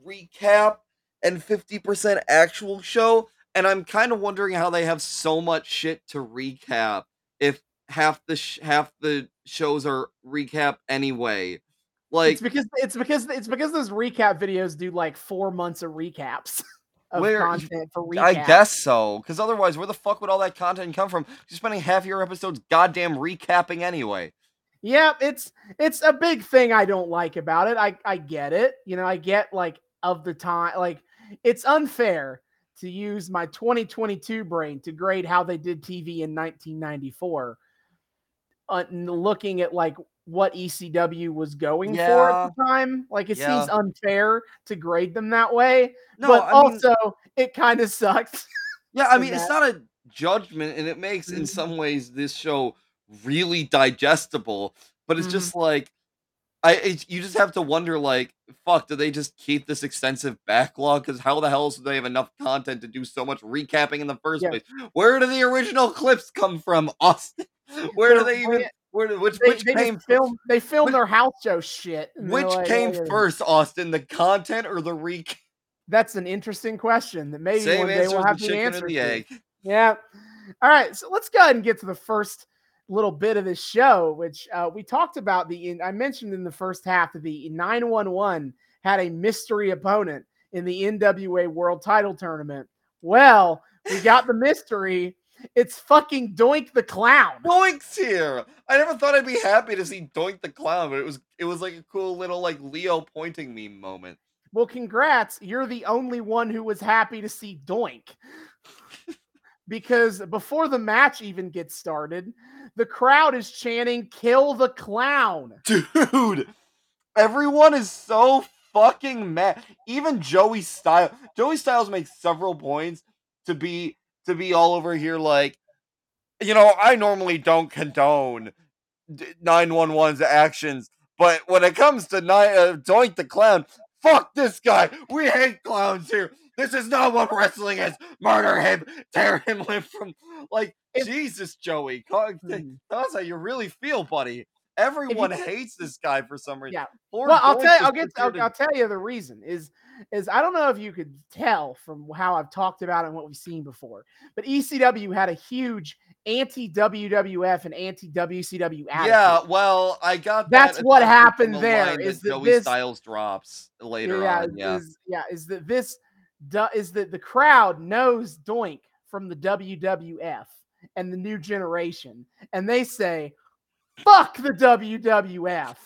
recap and 50% actual show and I'm kind of wondering how they have so much shit to recap if half the sh- half the shows are recap anyway. Like it's because it's because it's because those recap videos do like four months of recaps of Where- content for recap. I guess so, because otherwise, where the fuck would all that content come from? You're spending half your episodes goddamn recapping anyway. Yeah, it's it's a big thing I don't like about it. I I get it. You know, I get like of the time like it's unfair to use my 2022 brain to grade how they did TV in 1994 uh, looking at like what ECW was going for at the time. Like it seems unfair to grade them that way. No, but I mean, also it kind of sucks. yeah, I mean, it's not a judgment, and it makes in Mhm. some ways this show really digestible. But it's Mhm. just like I it's, you just have to wonder like fuck do they just keep this extensive backlog because how the hell else do they have enough content to do so much recapping in the first Yeah. place where do the original clips come from austin where do They're- even where which They, which they came film. They film which- their house show shit. which like, came first austin the content or the recap That's an interesting question that maybe same one day we'll have the answer the to. egg Yeah. All right. So let's go ahead and get to the first little bit of this show, which uh, we talked about. The I mentioned in the first half that the 911 had a mystery opponent in the NWA World Title Tournament. Well, we got the mystery. It's fucking Doink the Clown. Doink's here. I never thought I'd be happy to see Doink the clown, but it was it was like a cool little like Leo pointing me moment. Well, congrats. You're the only one who was happy to see Doink. because before the match even gets started, the crowd is chanting, Kill the Clown. Dude, everyone is so fucking mad. Even Joey Styles. Joey Styles makes several points to be to be all over here like you know, I normally don't condone d- 911's actions, but when it comes to ni- uh, Doink the Clown, fuck this guy. We hate clowns here. This is not what wrestling is. Murder him, tear him limb from like If- Jesus, Joey. Hmm. Us how you really feel, buddy. Everyone hates this guy for some reason. Yeah. Well, I'll tell you, I'll get I'll, I'll tell you the reason is is I don't know if you could tell from how I've talked about it and what we've seen before, but ECW had a huge anti WWF and anti WCW attitude. Yeah, well, I got that That's what happened the there, is that Joey this- Styles drops later yeah, on. Yeah, is, yeah, is that this is that the crowd knows Doink from the WWF and the new generation, and they say, "Fuck the WWF."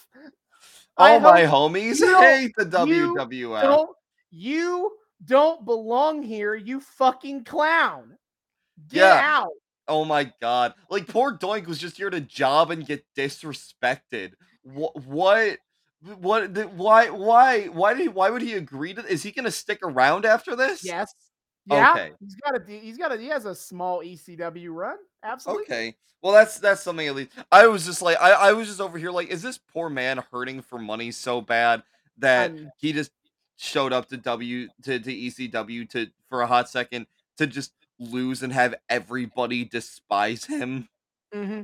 All my homies hate the you WWF. don't you don't belong here, you fucking clown. Get Yeah. out. Oh my god! Like poor Doink was just here to job and get disrespected. What? What? What? the- Why? Why? Why did? He, why would he agree to? Is he gonna stick around after this? Yes. Yeah. Okay. He's got a he's got a he has a small ECW run. Absolutely. Okay. Well, that's that's something at least. I was just like, I, I was just over here like, is this poor man hurting for money so bad that I'm- he just showed up to W to, to ECW to for a hot second to just lose and have everybody despise him? hmm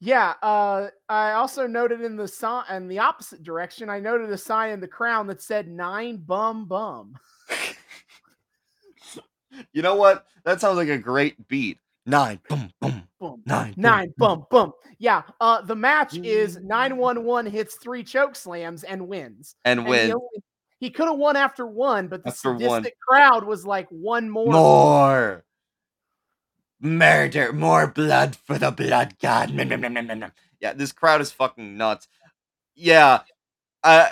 Yeah, uh, I also noted in the sign in the opposite direction. I noted a sign in the crown that said nine bum bum. You know what? That sounds like a great beat. Nine, boom, boom, Boom. nine, Nine boom. bum bum. Yeah. Uh, the match is Mm. 911 hits three choke slams and wins. and And win he, only- he could have won after one, but the After one. crowd was like one more. more murder, more blood for the blood god. Yeah, this crowd is fucking nuts. Yeah, uh,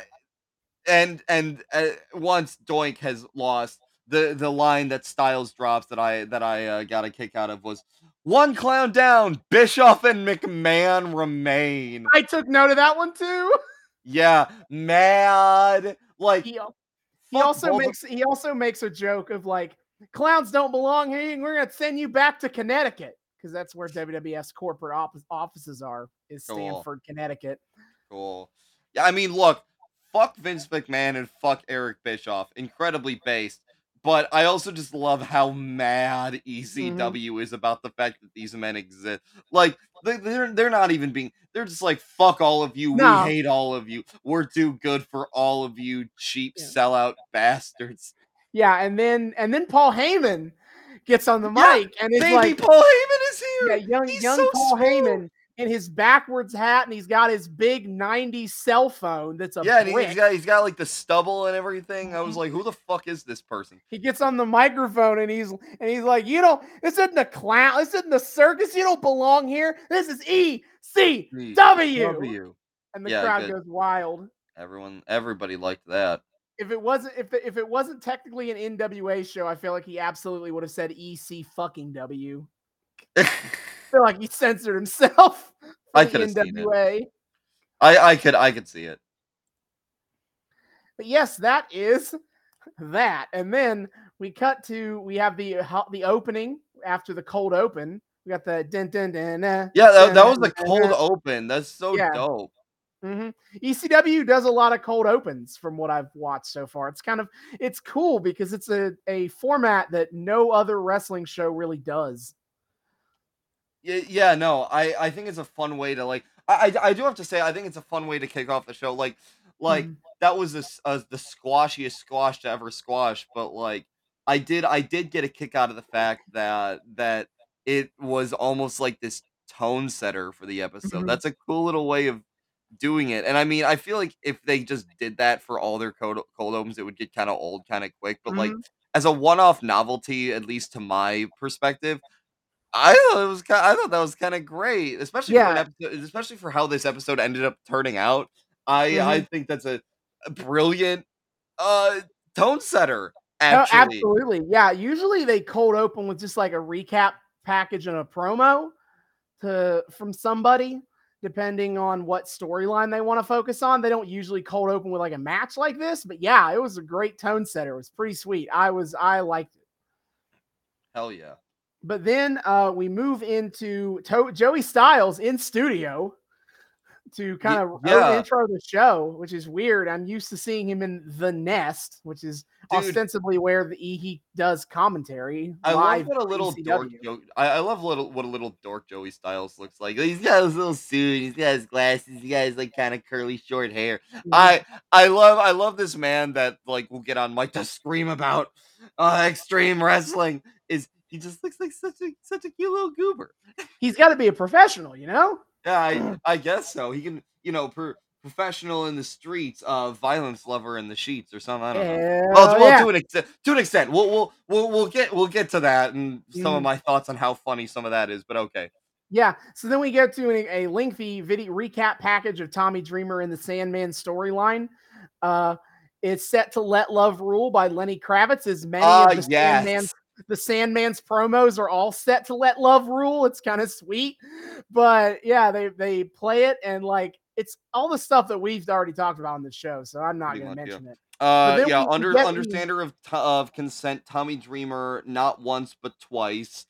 and and uh, once Doink has lost, the the line that Styles drops that I that I uh, got a kick out of was one clown down, Bischoff and McMahon remain. I took note of that one too. Yeah, mad like He, he also both of- makes he also makes a joke of like clowns don't belong here. and We're gonna send you back to Connecticut because that's where WWF's corporate office, offices are. Is Cool. Stamford, Connecticut. Cool. Yeah, I mean, look, fuck Vince McMahon and fuck Eric Bischoff. Incredibly based. But I also just love how mad mm-hmm. ECW is about the fact that these men exist. Like they, they're they're not even being. They're just like fuck all of you. No. We hate all of you. We're too good for all of you, cheap Yeah. sellout bastards. Yeah, and then and then Paul Heyman gets on the Yeah, mic and Baby like, Paul Heyman is here. yeah, young He's young so Paul smooth. Heyman in his backwards hat, and he's got his big '90s cell phone that's a yeah, brick. he's got he's got like the stubble and everything. I was Mhm. like, who the fuck is this person? he gets on the microphone and he's and he's like, you don't. This isn't a clown. This isn't the circus. You don't belong here. This is ECW. W. And the Yeah, crowd good. goes wild. Everyone, everybody liked that. If it wasn't if the, if it wasn't technically an NWA show, I feel like he absolutely would have said EC fucking W. I feel like he censored himself. I the coulda seen it. NWA. I, I could, I could see it. But yes, that is that. And then we cut to we have the the opening after the cold open. We got the dun dun dun. dun Yeah, that, that was the cold dun. open. That's so Yeah. dope. Hmm ECW does a lot of cold opens from what I've watched so far. It's kind of it's cool because it's a, a format that no other wrestling show really does. Yeah, yeah, no, I I think it's a fun way to like. I I, I do have to say I think it's a fun way to kick off the show. Like like Mhm. that was this uh, the squashiest squash to ever squash, but like I did I did get a kick out of the fact that that it was almost like this tone setter for the episode. Mhm. That's a cool little way of doing it. And I mean, I feel like if they just did that for all their cold cold opens, it would get kind of old kind of quick. But like Mhm. as a one-off novelty, at least to my perspective, I thought it was kind. I thought that was kind of great, especially for an episode, especially for how this episode ended up turning out. I I Mhm. think that's a, a brilliant uh tone setter. No, absolutely. Yeah. Usually they cold open with just like a recap package and a promo to from somebody, depending on what storyline they want to focus on. They don't usually cold open with like a match like this, but yeah, it was a great tone setter. It was pretty sweet. I was I liked it. hell yeah. But then uh, we move into to- Joey Styles in studio to kind of yeah. intro the show, which is weird. I'm used to seeing him in the Nest, which is Dude. ostensibly where the he does commentary. I love what a little dork. ECW. Jo- I, I love little what a little dork Joey Styles looks like. He's got his little suit. He's got his glasses. He got his like kind of curly short hair. Mhm. I I love I love this man that like will get on mic to scream about uh, extreme wrestling. Is he just looks like such a such a cute little goober? He's got to be a professional, you know? Yeah, I, I guess so. He can you know per, professional in the streets, uh, violence lover in the sheets or something. I don't know. Well, well yeah. to an extent, to an extent, we'll we'll we'll we'll get we'll get to that and some of Mhm. my thoughts on how funny some of that is. But okay, Yeah. So then we get to a, a lengthy video recap package of Tommy Dreamer and the Sandman storyline. Uh, it's set to "Let Love Rule" by Lenny Kravitz. As many ah of the Sandman's yes, the Sandman's promos are all set to "Let Love Rule." It's kind of sweet, but yeah, they they play it and like it's all the stuff that we've already talked about on the show. So I'm not going to much, yeah. mention it. uh, yeah, under understander of of consent, Tommy Dreamer, not once but twice.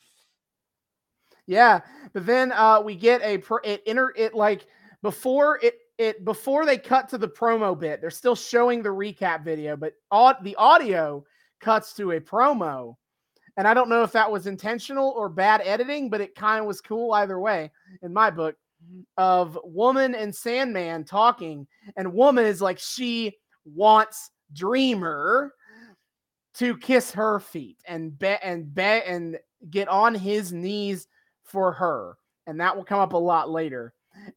Yeah, but then uh we get a pro- it inter it like before it it before they cut to the promo bit, they're still showing the recap video, but au- the audio cuts to a promo. And I don't know if that was intentional or bad editing, but it kind of was cool either way in my book of woman and Sandman talking and woman is like she wants Dreamer to kiss her feet and bet and bet and get on his knees for her, and that will come up a lot later.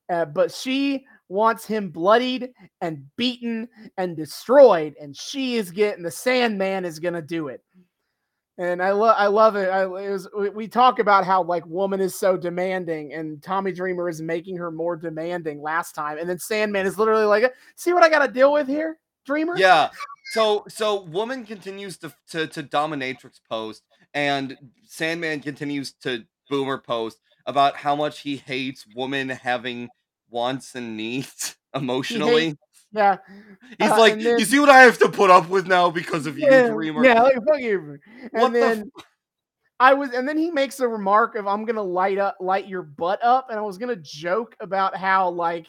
Uh, but she wants him bloodied and beaten and destroyed, and she is getting the Sandman is gonna do it. And I love, I love it. I, it was, we- we talk about how like woman is so demanding, and Tommy Dreamer is making her more demanding last time, and then Sandman is literally like, "See what I got to deal with here, Dreamer." Yeah. So so woman continues to to to dominatrix post and Sandman continues to boomer post about how much he hates woman having wants and needs emotionally. Yeah. He's uh, like, then- you see what I have to put up with now because of you, yeah, Dreamer. Yeah, like fuck you. And What the then I was, and then he makes a remark of "I'm gonna light up, light your butt up," and I was gonna joke about how like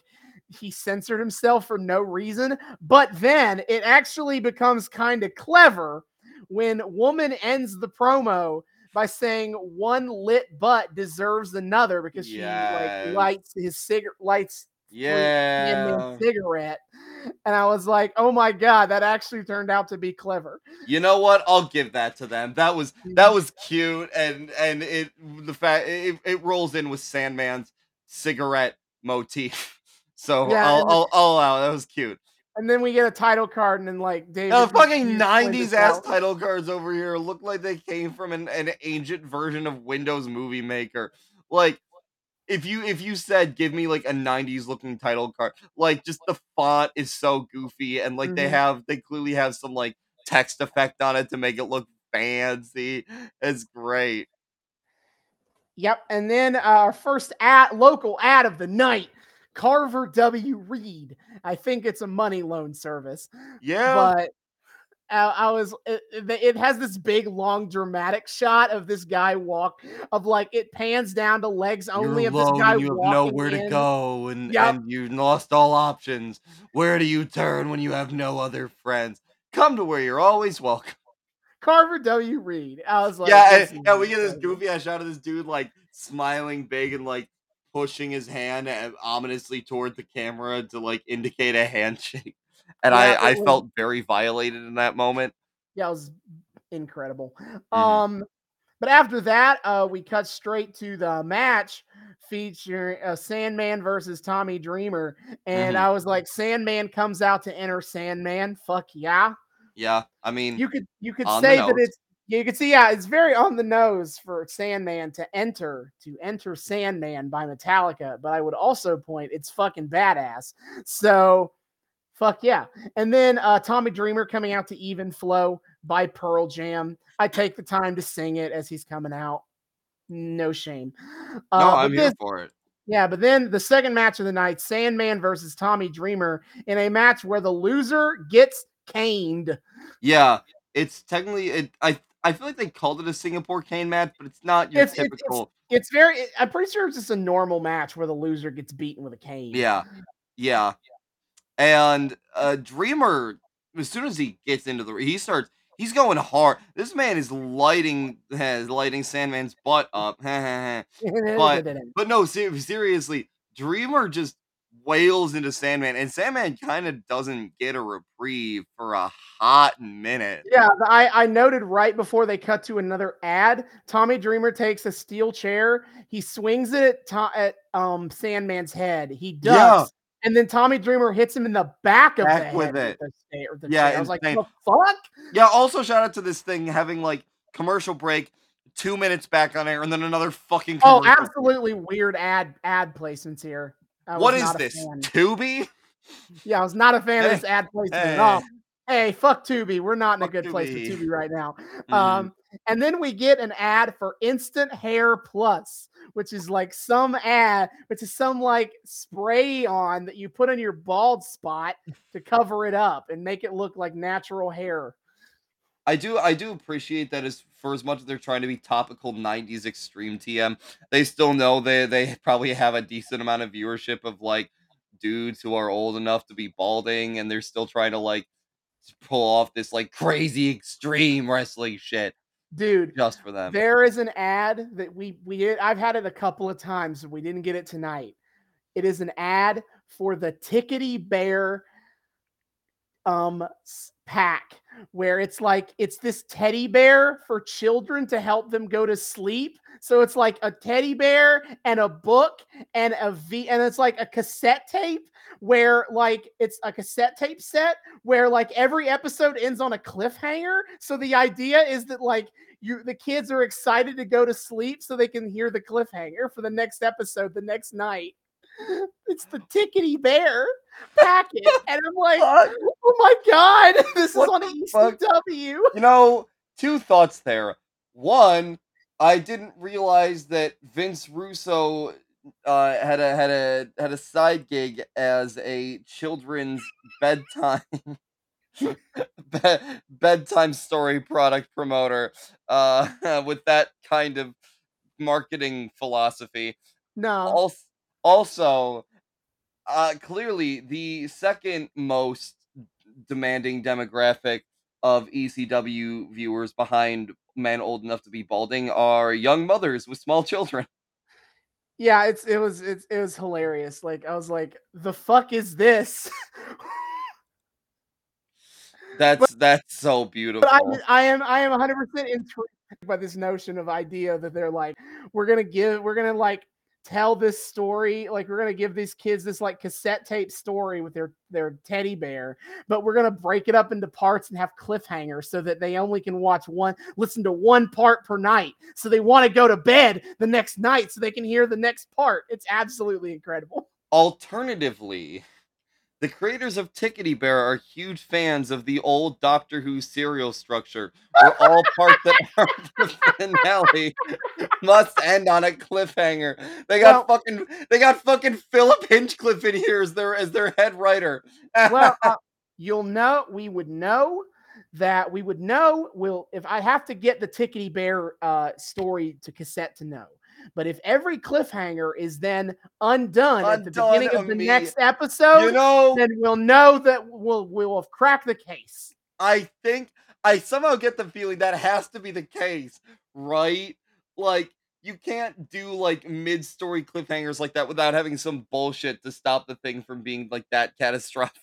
he censored himself for no reason, but then it actually becomes kind of clever when woman ends the promo by saying one lit butt deserves another because she Yes. like lights his cigarette lights Yeah. Cigarette. And I was like, oh my God, that actually turned out to be clever. You know what? I'll give that to them. That was that mm-hmm. was cute, and and it the fact it, it rolls in with Sandman's cigarette motif. So Yeah, I'll, I'll I'll allow. That was cute. And then we get a title card, and then like David. You- fucking '90s ass title cards over here look like they came from an, an ancient version of Windows Movie Maker. Like, if you if you said give me like a '90s looking title card, like just the font is so goofy, and like they Mhm. have they clearly have some like text effect on it to make it look fancy. It's great. Yep. And then uh, our first ad, local ad of the night, Carver W. Reed. I think it's a money loan service, Yeah, but I, I was it, it, has this big long dramatic shot of this guy walk of like it pans down to legs only You're of this guy you have nowhere in. to go and Yep. and you lost all options. Where do you turn when you have no other friends? Come to where you're always welcome. Carver W. Reed. I was like, yeah, and, yeah, we get this goofy ass shot of this dude like smiling big and like pushing his hand uh, ominously toward the camera to like indicate a handshake. And Yeah, I, I was- felt very violated in that moment. Yeah, it was incredible. Mhm. Um, but after that, uh, we cut straight to the match featuring uh, Sandman versus Tommy Dreamer, and Mhm. I was like, Sandman comes out to enter Sandman. Fuck yeah! Yeah, I mean, You could you could say that it's you could see yeah, it's very on the nose for Sandman to enter to enter Sandman by Metallica, but I would also point it's fucking badass. So fuck yeah. And then uh Tommy Dreamer coming out to Even Flow by Pearl Jam. I take the time to sing it as he's coming out. No shame. no, Uh, but I'm here for it. yeah, but then the second match of the night, Sandman versus Tommy Dreamer, in a match where the loser gets caned. Yeah, it's technically it. I I feel like they called it a Singapore cane match, but it's not your It's- it's- it's- typical. It's very. I'm pretty sure it's just a normal match where the loser gets beaten with a cane. Yeah, yeah. And uh Dreamer, as soon as he gets into the, he starts. He's going hard. This man is lighting, has lighting Sandman's butt up. But- But no, seriously, Dreamer just wails into Sandman, and Sandman kind of doesn't get a reprieve for a hot minute. yeah, I I noted right before they cut to another ad. Tommy Dreamer takes a steel chair. He swings it at, To- at um Sandman's head. He ducks. And then Tommy Dreamer hits him in the back of Back the with head it. the, the Yeah. I was like, the fuck? Yeah, also shout out to this thing having like commercial break, two minutes back on air, and then another fucking. Oh, absolutely weird ad ad placements here. What is a this? fan. Tubi? Yeah, I was not a fan of this ad placement hey. at all. Hey, fuck Tubi. We're not in a Fuck good place with Tubi. Tubi right now. Mhm. Um, and then we get an ad for Instant Hair Plus, which is like some ad, which is some like spray on that you put on your bald spot to cover it up and make it look like natural hair. I do I do appreciate that as for as much as they're trying to be topical 90s extreme TM, they still know they they probably have a decent amount of viewership of like dudes who are old enough to be balding and they're still trying to like pull off this like crazy extreme wrestling shit Dude, just for them. There is an ad that we we did. I've had it a couple of times. We didn't get it tonight. It is an ad for the Tickety Bear um pack where it's like it's this teddy bear for children to help them go to sleep. So it's like a teddy bear and a book and a V and it's like a cassette tape where like it's a cassette tape set where like every episode ends on a cliffhanger. So the idea is that like you the kids are excited to go to sleep so they can hear the cliffhanger for the next episode the next night. It's the tickety bear packet. and I'm like, oh my god, this is on the fuck? ECW. You know, two thoughts there. One, I didn't realize that Vince Russo uh, had a had a had a side gig as a children's bedtime be- bedtime story product promoter uh, with that kind of marketing philosophy. No. Also, also uh, clearly the second most demanding demographic of ECW viewers behind men old enough to be balding are young mothers with small children. Yeah, it's it was it's it was hilarious. Like I was like, the fuck is this? That's that's so beautiful. but I I am I am 100 percent intrigued by this notion of idea that they're like, we're gonna give we're gonna like tell this story like we're gonna give these kids this like cassette tape story with their their teddy bear but we're gonna break it up into parts and have cliffhangers so that they only can watch one listen to one part per night. So they want to go to bed the next night so they can hear the next part. It's absolutely incredible. Alternatively, the creators of Tickety Bear are huge fans of the old Doctor Who serial structure, where all parts that are the finale must end on a cliffhanger. They got fucking they got fucking Philip Hinchcliffe in here as their as their head writer. well uh, you'll know we would know that we would know will if I have to get the Tickety Bear uh, story to cassette to know. But if every cliffhanger is then undone, at the beginning of the next episode, you know, then we'll know that we'll we'll have cracked the case. I think I somehow get the feeling that has to be the case, right? Like you can't do like mid-story cliffhangers like that without having some bullshit to stop the thing from being like that catastrophic.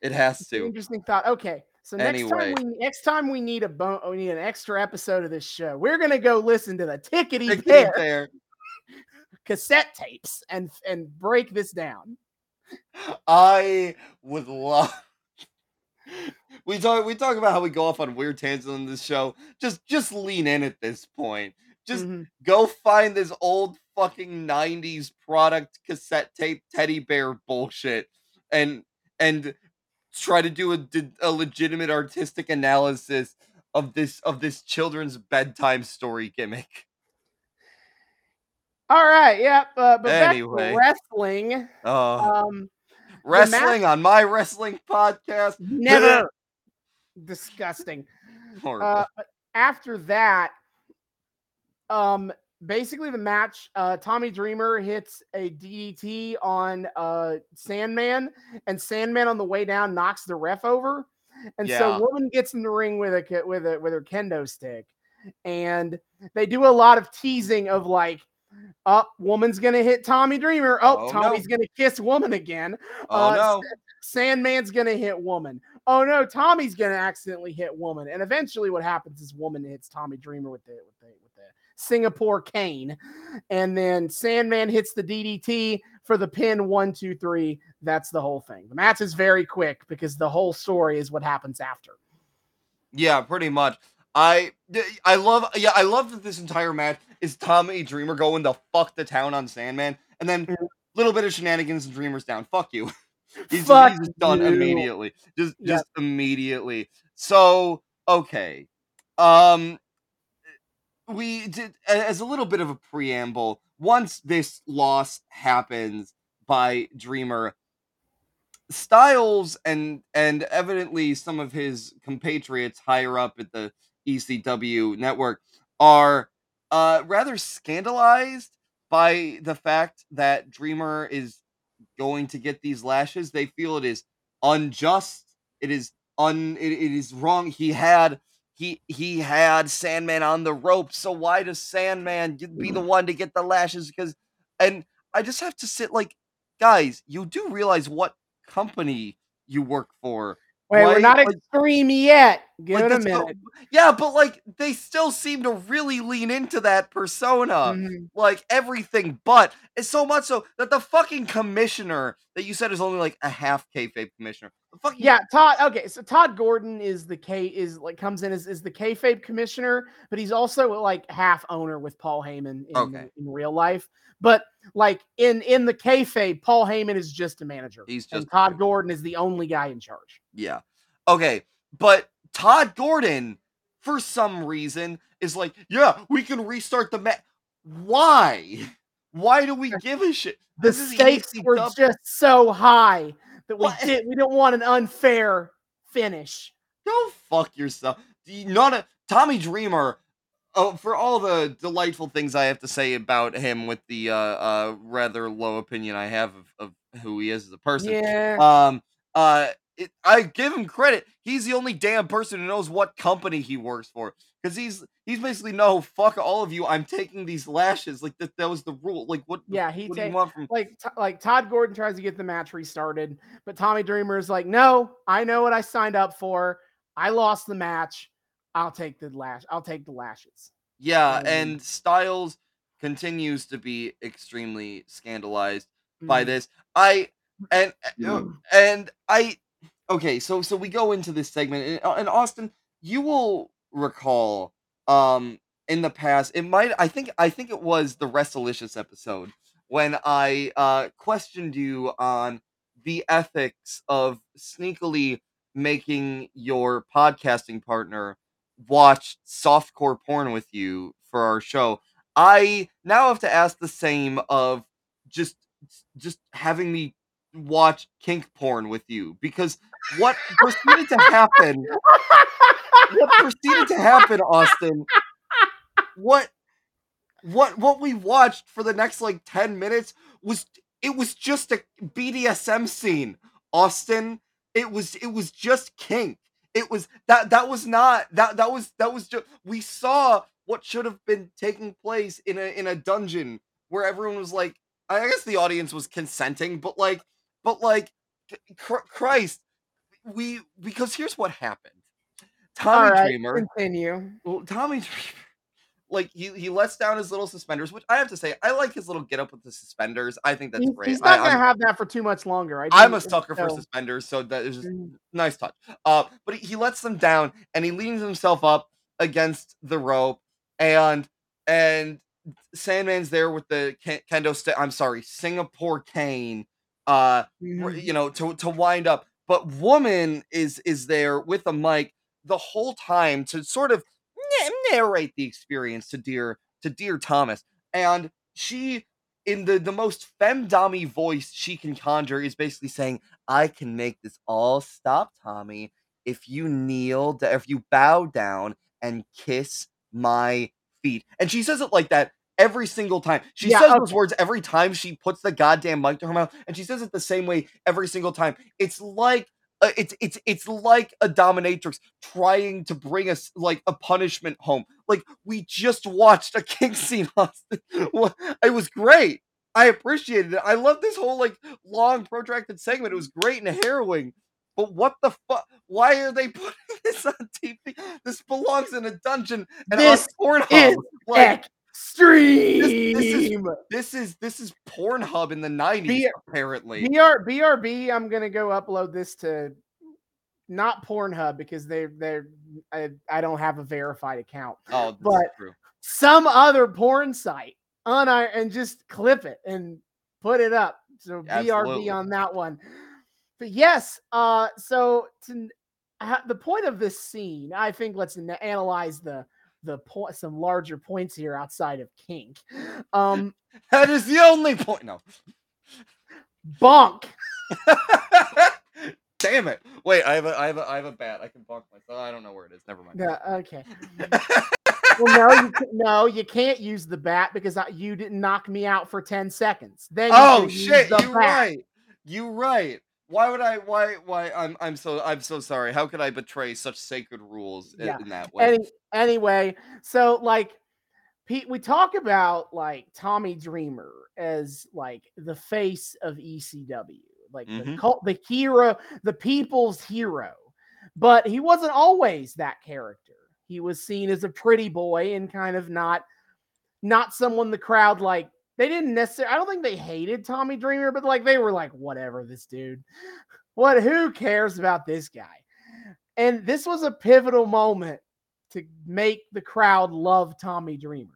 It has to. Interesting thought. Okay, so next Anyway. time we next time we need a bone, we need an extra episode of this show. We're gonna go listen to the Tickety Tickety Bear Bear. cassette tapes and and break this down. I would love. We talk. We talk about how we go off on weird tangents on this show. Just, just lean in at this point. Just Mhm. go find this old fucking '90s product cassette tape teddy bear bullshit, and and try to do a legitimate artistic analysis of this of this children's bedtime story gimmick. All right, yep. Uh, but Anyway. back to wrestling. Uh, Um, wrestling on my wrestling podcast. never disgusting. Uh, after that, um, basically the match, uh, Tommy Dreamer hits a DDT on uh Sandman, and Sandman on the way down knocks the ref over, and Yeah. so woman gets in the ring with a with a with her kendo stick, and they do a lot of teasing of like. Oh, woman's gonna hit Tommy Dreamer. Oh, Oh, no. Tommy's gonna kiss woman again. oh uh, no. Sandman's gonna hit woman. Oh no, Tommy's gonna accidentally hit woman. And eventually, what happens is woman hits Tommy Dreamer with the with the Singapore cane, and then Sandman hits the DDT for the pin. One, two, three. That's the whole thing. The match is very quick because the whole story is what happens after. Yeah, pretty much. I I love yeah, I love that this entire match is Tommy Dreamer going to fuck the town on Sandman and then Mhm. little bit of shenanigans and Dreamer's down. Fuck you. he's, Fuck he's done you. immediately. Just Yep. just immediately. So, okay. Um we did as a little bit of a preamble, once this loss happens by Dreamer, Styles and and evidently some of his compatriots higher up at the ECW network are uh rather scandalized by the fact that Dreamer is going to get these lashes. They feel it is unjust. It is un it, it is wrong. He had he he had Sandman on the rope. So why does Sandman be the mm. one to get the lashes? Because and I just have to sit like guys, you do realize what company you work for. Wait, we're not Like- extreme yet. Give Like, it a minute. yeah, but like they still seem to really lean into that persona. Mhm. Like everything but it's so much so that the fucking commissioner that you said is only like a half kayfabe commissioner. The fucking Yeah, Todd. Okay, so Todd Gordon is the K is like comes in as is the kayfabe commissioner, but he's also like half owner with Paul Heyman in, Okay. in real life. But like in in the kayfabe, Paul Heyman is just a manager. He's just a Todd. Gordon is the only guy in charge. Yeah. Okay. But Todd Gordon, for some reason, is like, yeah, we can restart the match. Why? Why do we give a shit? The This stakes were just so high that we What? did we don't want an unfair finish. Go fuck yourself. Not a Tommy Dreamer. Oh, for all the delightful things I have to say about him, with the uh, uh, rather low opinion I have of, of who he is as a person. Yeah. Um, uh, it, I give him credit. He's the only damn person who knows what company he works for. Because he's he's basically no fuck all of you. I'm taking these lashes. Like that that was the rule. Like what? yeah, f- he what do you take want from? like T- like Todd Gordon tries to get the match restarted, but Tommy Dreamer is like, "No, I know what I signed up for. I lost the match. I'll take the lash. I'll take the lashes." Yeah, Um, and Styles continues to be extremely scandalized by Mhm. this. I and Mm. and I okay, so so we go into this segment and, uh, and Austin, you will recall um in the past, it might I think I think it was the Wrestlicious episode when I uh questioned you on the ethics of sneakily making your podcasting partner watch softcore porn with you for our show. I now have to ask the same of just just having me watch kink porn with you because what proceeded to happen what proceeded to happen, Austin? What what what we watched for the next like 10 minutes was it was just a BDSM scene. Austin, it was it was just kink. It was that that was not that that was that was just we saw what should have been taking place in a in a dungeon where everyone was like I guess the audience was consenting, but like but like Christ, we because here's what happened. Tommy right, Dreamer. Continue. Well, Tommy Dreamer, like he he lets down his little suspenders, which I have to say I like his little get up with the suspenders. I think that's He's, great. he's not I, gonna I'm, have that for too much longer. I I'm a sucker for suspenders, so that is just Mm. nice touch. Uh, but he, he lets them down and he leans himself up against the rope, and and Sandman's there with the kendo stick. I'm sorry, Singapore cane. Uh, Mhm. you know, to to wind up. But woman is is there with a mic the whole time to sort of na- narrate the experience to dear to dear Thomas, and she in the the most femdami voice she can conjure is basically saying, "I can make this all stop, Tommy, if you kneel, if you bow down and kiss my feet." And she says it like that every single time. She Yeah, says okay. those words every time she puts the goddamn mic to her mouth, and she says it the same way every single time. It's like uh, it's it's it's like a dominatrix trying to bring us like a punishment home. Like we just watched a king scene. It was great. I appreciated it. I love this whole like long protracted segment. It was great and harrowing. But what the fuck? Why are they putting this on TV? This belongs in a dungeon and This on Pornhub. is like, Extreme. this is this is Pornhub in the nineties, apparently. BR, BRB, I'm gonna go upload this to not Pornhub because they they're I, I don't have a verified account. oh, but-. Some other porn site on our and just clip it and put it up. So BRB Absolutely. on that one. But yes, uh so to the point of this scene, I think let's na- analyze the the point some larger points here outside of kink. Um That is the only point. No. bonk. Damn it! Wait, I have a, I have a, I have a bat. I can bonk myself. I don't know where it is. Never mind. Yeah, okay. well, no, you ca- no, you can't use the bat because I, you didn't knock me out for ten seconds. Then oh shit! You bat. right. You right. Why would I? Why? Why? I'm. I'm so. I'm so sorry. How could I betray such sacred rules in, Yeah. in that way? Any, anyway, so like, Pete, we talk about like Tommy Dreamer as like the face of ECW, like the Mhm. cult, the hero, the people's hero. But he wasn't always that character. He was seen as a pretty boy and kind of not, not someone the crowd like. They didn't necessarily. I don't think they hated Tommy Dreamer, but like they were like, whatever, this dude. What? Who cares about this guy? And this was a pivotal moment to make the crowd love Tommy Dreamer.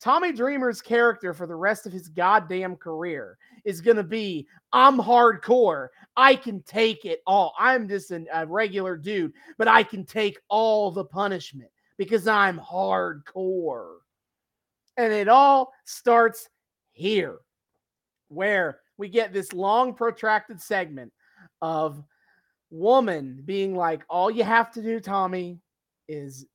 Tommy Dreamer's character for the rest of his goddamn career is going to be I'm hardcore. I can take it all. I'm just an, a regular dude, but I can take all the punishment because I'm hardcore. And it all starts here, where we get this long, protracted segment of woman being like, All you have to do, Tommy, is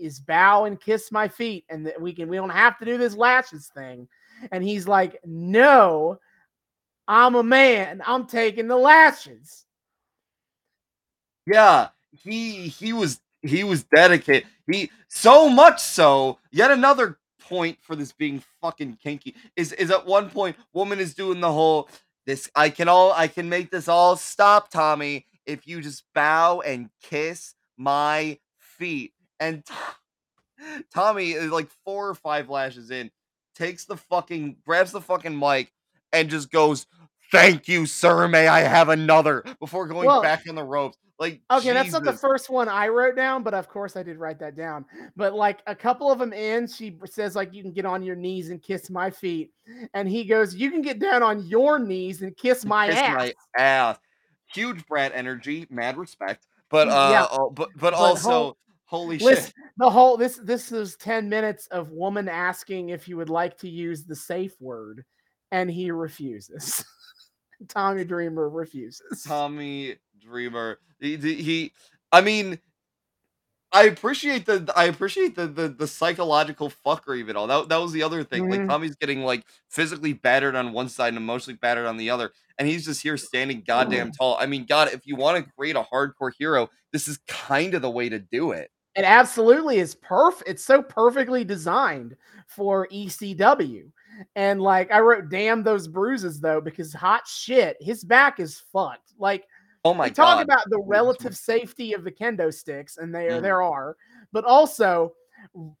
is bow and kiss my feet and that we can we don't have to do this lashes thing and he's like no i'm a man i'm taking the lashes Yeah, he he was he was dedicated. He so much so. Yet another point for this being fucking kinky is is at one point woman is doing the whole this I can all I can make this all stop, Tommy, if you just bow and kiss my feet. And Tommy is like four or five lashes in, takes the fucking grabs the fucking mic and just goes, "Thank you, sir. May I have another?" Before going Well- back on the ropes. Like okay that's not the first one i wrote down but of course i did write that down but like a couple of them in she says like you can get on your knees and kiss my feet and he goes you can get down on your knees and kiss my Kiss ass my ass. Huge brat energy, mad respect. But uh, yeah. oh, but but But also hol- holy Listen, shit. the whole this this is 10 minutes of woman asking if you would like to use the safe word and he refuses Tommy Dreamer refuses. Tommy Dreamer. He, he I mean, I appreciate the I appreciate the the, the psychological fuckery of it all. That, that was the other thing. Like Mhm. Tommy's getting like physically battered on one side and emotionally battered on the other, and he's just here standing goddamn tall. I mean, God, if you want to create a hardcore hero, this is kind of the way to do it. It absolutely is perf. It's so perfectly designed for ECW. And like I wrote, damn those bruises though, because hot shit, his back is fucked. Like Oh my talk god. about the relative safety of the kendo sticks, and there Mhm. there are, but also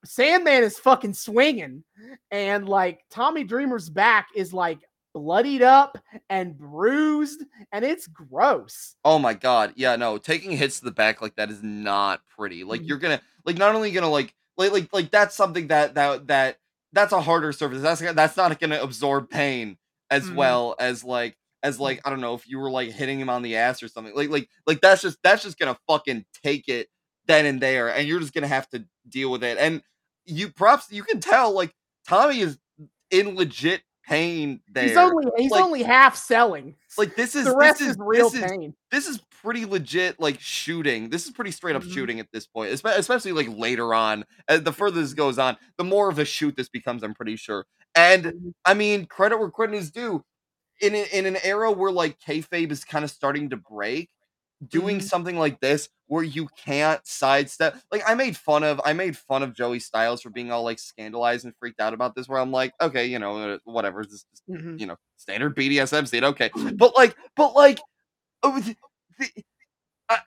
Sandman is fucking swinging, and like Tommy Dreamer's back is like bloodied up and bruised, and it's gross. Oh my god. Yeah, no, taking hits to the back like that is not pretty. Like Mhm. you're gonna like not only gonna like like like like that's something that that that that's a harder surface. That's that's not gonna absorb pain as Mhm. well as like as like I don't know if you were like hitting him on the ass or something. Like like like that's just that's just gonna fucking take it then and there and you're just gonna have to deal with it. And you props you can tell like Tommy is in legit pain there. He's only he's Like- only half selling. Like this is this is, is real this is pain. this is pretty legit like shooting this is pretty straight up Mhm. shooting at this point especially like later on as the further this goes on the more of a shoot this becomes i'm pretty sure and Mhm. i mean credit where credit is due in, a- in an era where like kayfabe is kind of starting to break doing Mhm. something like this where you can't sidestep like i made fun of i made fun of joey styles for being all like scandalized and freaked out about this where i'm like okay you know uh, whatever this is Mhm. you know standard bdsm scene okay but like but like oh, th- th- I-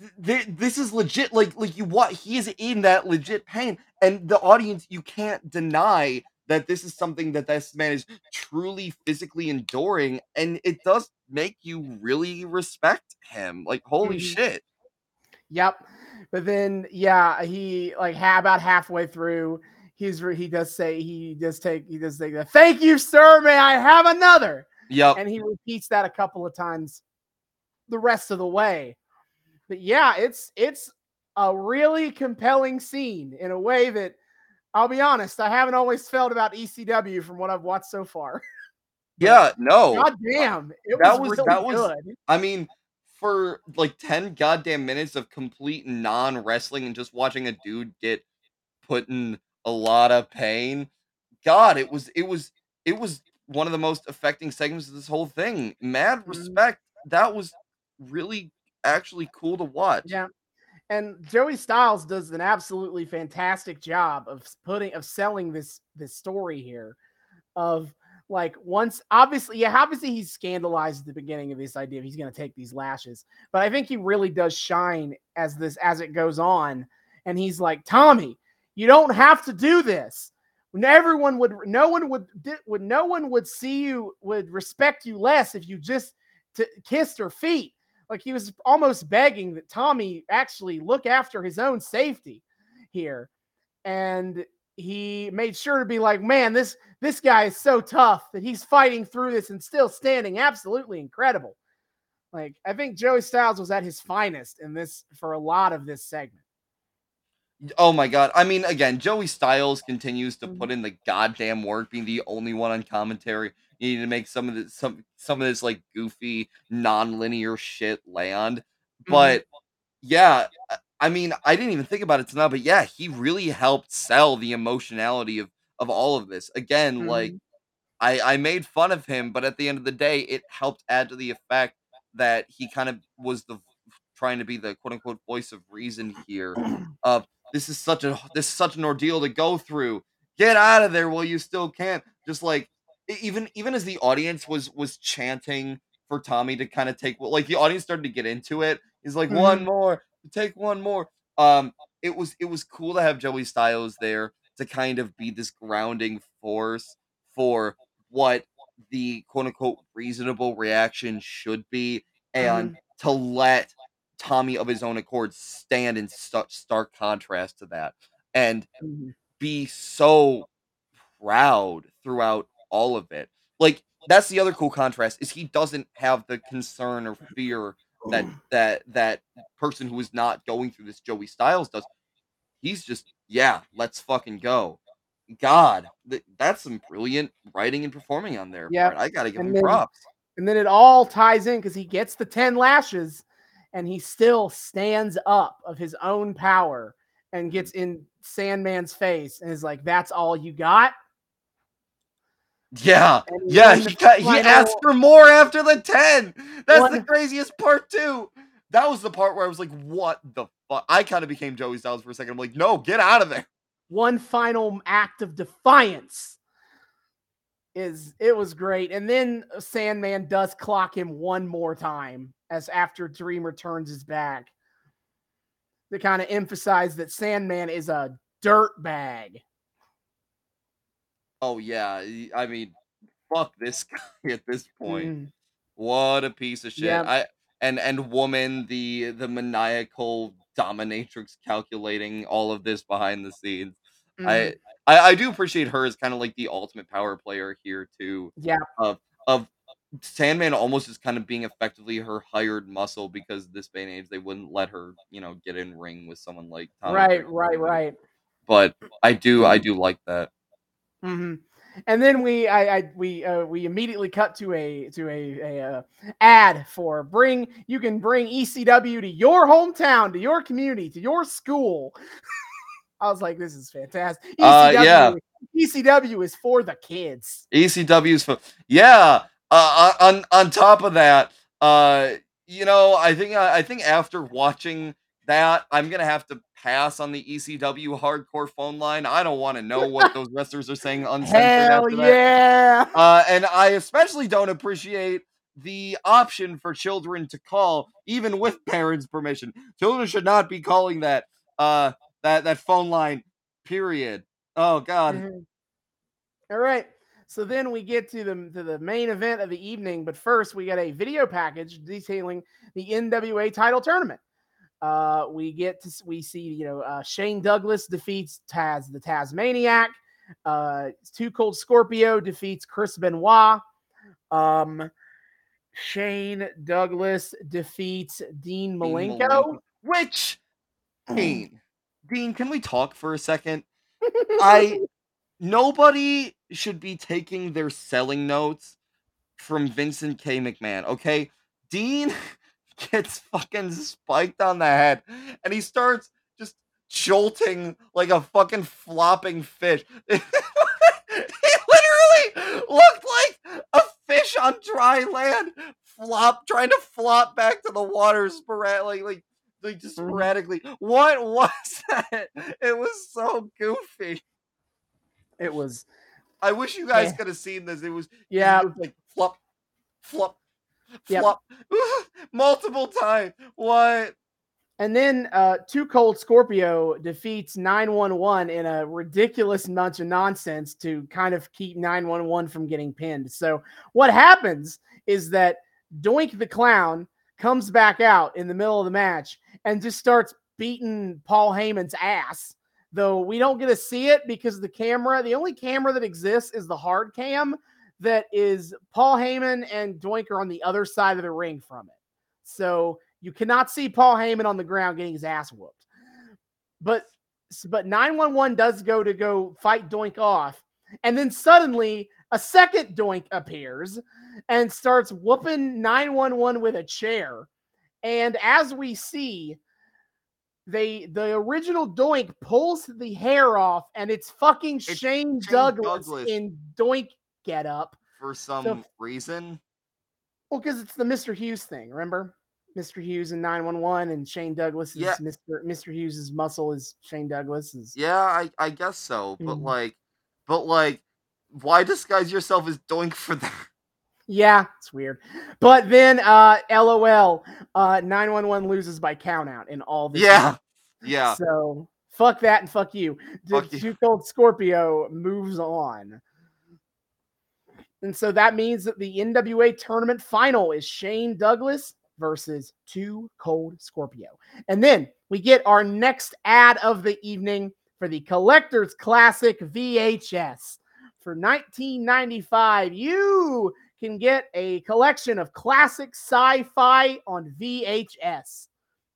th- th- this is legit like like you what he is in that legit pain and the audience you can't deny that this is something that this man is truly physically enduring and it does make you really respect him like holy Mhm. shit Yep. But then, yeah, he like how about halfway through, he's re- he does say he does take he does say that. Thank you, sir. May I have another? yep And he repeats that a couple of times the rest of the way. But yeah, it's it's a really compelling scene in a way that I'll be honest, I haven't always felt about ECW from what I've watched so far. yeah no God damn, it That was, was- really that was- good. I mean, for like 10 goddamn minutes of complete non wrestling and just watching a dude get put in a lot of pain, God, it was, it was, it was one of the most affecting segments of this whole thing. Mad Mhm. respect. That was really actually cool to watch. Yeah. And Joey Styles does an absolutely fantastic job of putting of selling this this story here of like once obviously yeah obviously he's scandalized at the beginning of this idea of he's going to take these lashes but i think he really does shine as this as it goes on and he's like tommy you don't have to do this when everyone would no one would would no one would see you would respect you less if you just t- kissed her feet like he was almost begging that Tommy actually look after his own safety here. And he made sure to be like, man, this this guy is so tough that he's fighting through this and still standing. Absolutely incredible. Like I think Joey Styles was at his finest in this for a lot of this segment. Oh my god. I mean, again, Joey Styles continues to put in the goddamn work, being the only one on commentary. You need to make some of this some some of this like goofy, non-linear shit land. But yeah, I- mean, I didn't even think about it tonight, but yeah, he really helped sell the emotionality of of all of this. Again, like Mhm. I I made fun of him, but at the end of the day, it helped add to the effect that he kind of was the trying to be the quote unquote voice of reason here. Of this is such a this is such an ordeal to go through. Get out of there while you still can. Just like even even as the audience was was chanting for Tommy to kind of take like the audience started to get into it. He's like one Mhm. more, take one more. Um, it was it was cool to have Joey Styles there to kind of be this grounding force for what the quote unquote reasonable reaction should be and to let Tommy of his own accord stand in such stark contrast to that and Mhm. be so proud throughout all of it. Like that's the other cool contrast is he doesn't have the concern or fear that that that person who is not going through this Joey Styles does. He's just yeah, let's fucking go. God, th- that's some brilliant writing and performing on there. Yeah. I gotta give and him then- props. And then it all ties in because he gets the 10 lashes and he still stands up of his own power and gets mm-hmm. in Sandman's face and is like, That's all you got? Yeah, yeah, he got, he asked for more after the 10. That's the craziest part too. That was the part where I was like, what the fuck? I kind of became Joey Styles for a second. I'm like, no, get out of there. one final act of defiance is it was great and then sandman does clock him one more time as after dreamer turns his back to kind of emphasize that sandman is a dirt bag Oh yeah, I mean, fuck this guy at this point. Mm, What a piece of shit. Yep. I and and woman, the the maniacal dominatrix calculating all of this behind the scenes. mm, I, I I do appreciate her as kind of like the ultimate power player here too. yeah Of of Sandman almost is kind of being effectively her hired muscle because this day and age they wouldn't let her, you know, get in ring with someone like Tommy right right right But I do I do like that. hmm And then we, I, I we, uh, we immediately cut to a to a, a uh, ad for bring. You can bring ECW to your hometown, to your community, to your school. I was like, this is fantastic. Uh, yeah. ECW is for the kids. ECW's for yeah. Uh, on on top of that, uh, you know, I think I, I think after watching that, I'm gonna have to pass on the ECW hardcore phone line. I don't want to know what those wrestlers are saying uncensored Hell yeah! Uh, and I especially don't appreciate the option for children to call, even with parents' permission. Children should not be calling that uh that that phone line. Period. Oh God. Mhm. All right. So then we get to the to the main event of the evening, but first we get a video package detailing the NWA title tournament. Uh, we get to we see you know uh, Shane Douglas defeats Taz the Tazmaniac. Uh, Too Cold Scorpio defeats Chris Benoit. Um, Shane Douglas defeats Dean Dean Malenko. Malenko. Which Dean, Dean, can we talk for a second? I nobody should be taking their selling notes from Vincent K. McMahon. Okay, Dean gets fucking spiked on the head, and he starts just jolting like a fucking flopping fish. he literally looked like a fish on dry land, flop trying to flop back to the water sporadically, like like just Mhm. sporadically. What was that? It was so goofy. It was I wish you guys Yeah. could have seen this. It was yeah. it was like flop, flop, Yep. flop, multiple times. What? And then uh, Too Cold Scorpio defeats 911 in a ridiculous bunch of nonsense to kind of keep 911 from getting pinned. So, what happens is that Doink the Clown comes back out in the middle of the match and just starts beating Paul Heyman's ass. Though we don't get to see it because the camera, the only camera that exists is the hard cam that is Paul Heyman and Doink are on the other side of the ring from it. So you cannot see Paul Heyman on the ground getting his ass whooped. But but 911 does go to go fight Doink off. And then suddenly a second Doink appears and starts whooping 911 with a chair. And as we see, they the original Doink pulls the hair off, and it's fucking It's Shane, Shane Douglas, Douglas. in Doink get up. For some reason, Well, because it's the Mr. Hughes thing, remember? Mr. Hughes and 911 and Shane Douglas Yeah. Mr. Mr. Hughes's muscle is Shane Douglas is yeah, I I guess so. But Mhm. like, but like, why disguise yourself as doink for that? Yeah, it's weird. But then uh LOL, uh 911 loses by count out in all this. Yeah, yeah. So fuck that and fuck you. The Fuck. Too Cold Scorpio moves on. And so that means that the NWA tournament final is Shane Douglas versus Too Cold Scorpio. And then we get our next ad of the evening for the Collector's Classic VHS. For 1995, you can get a collection of classic sci-fi on VHS,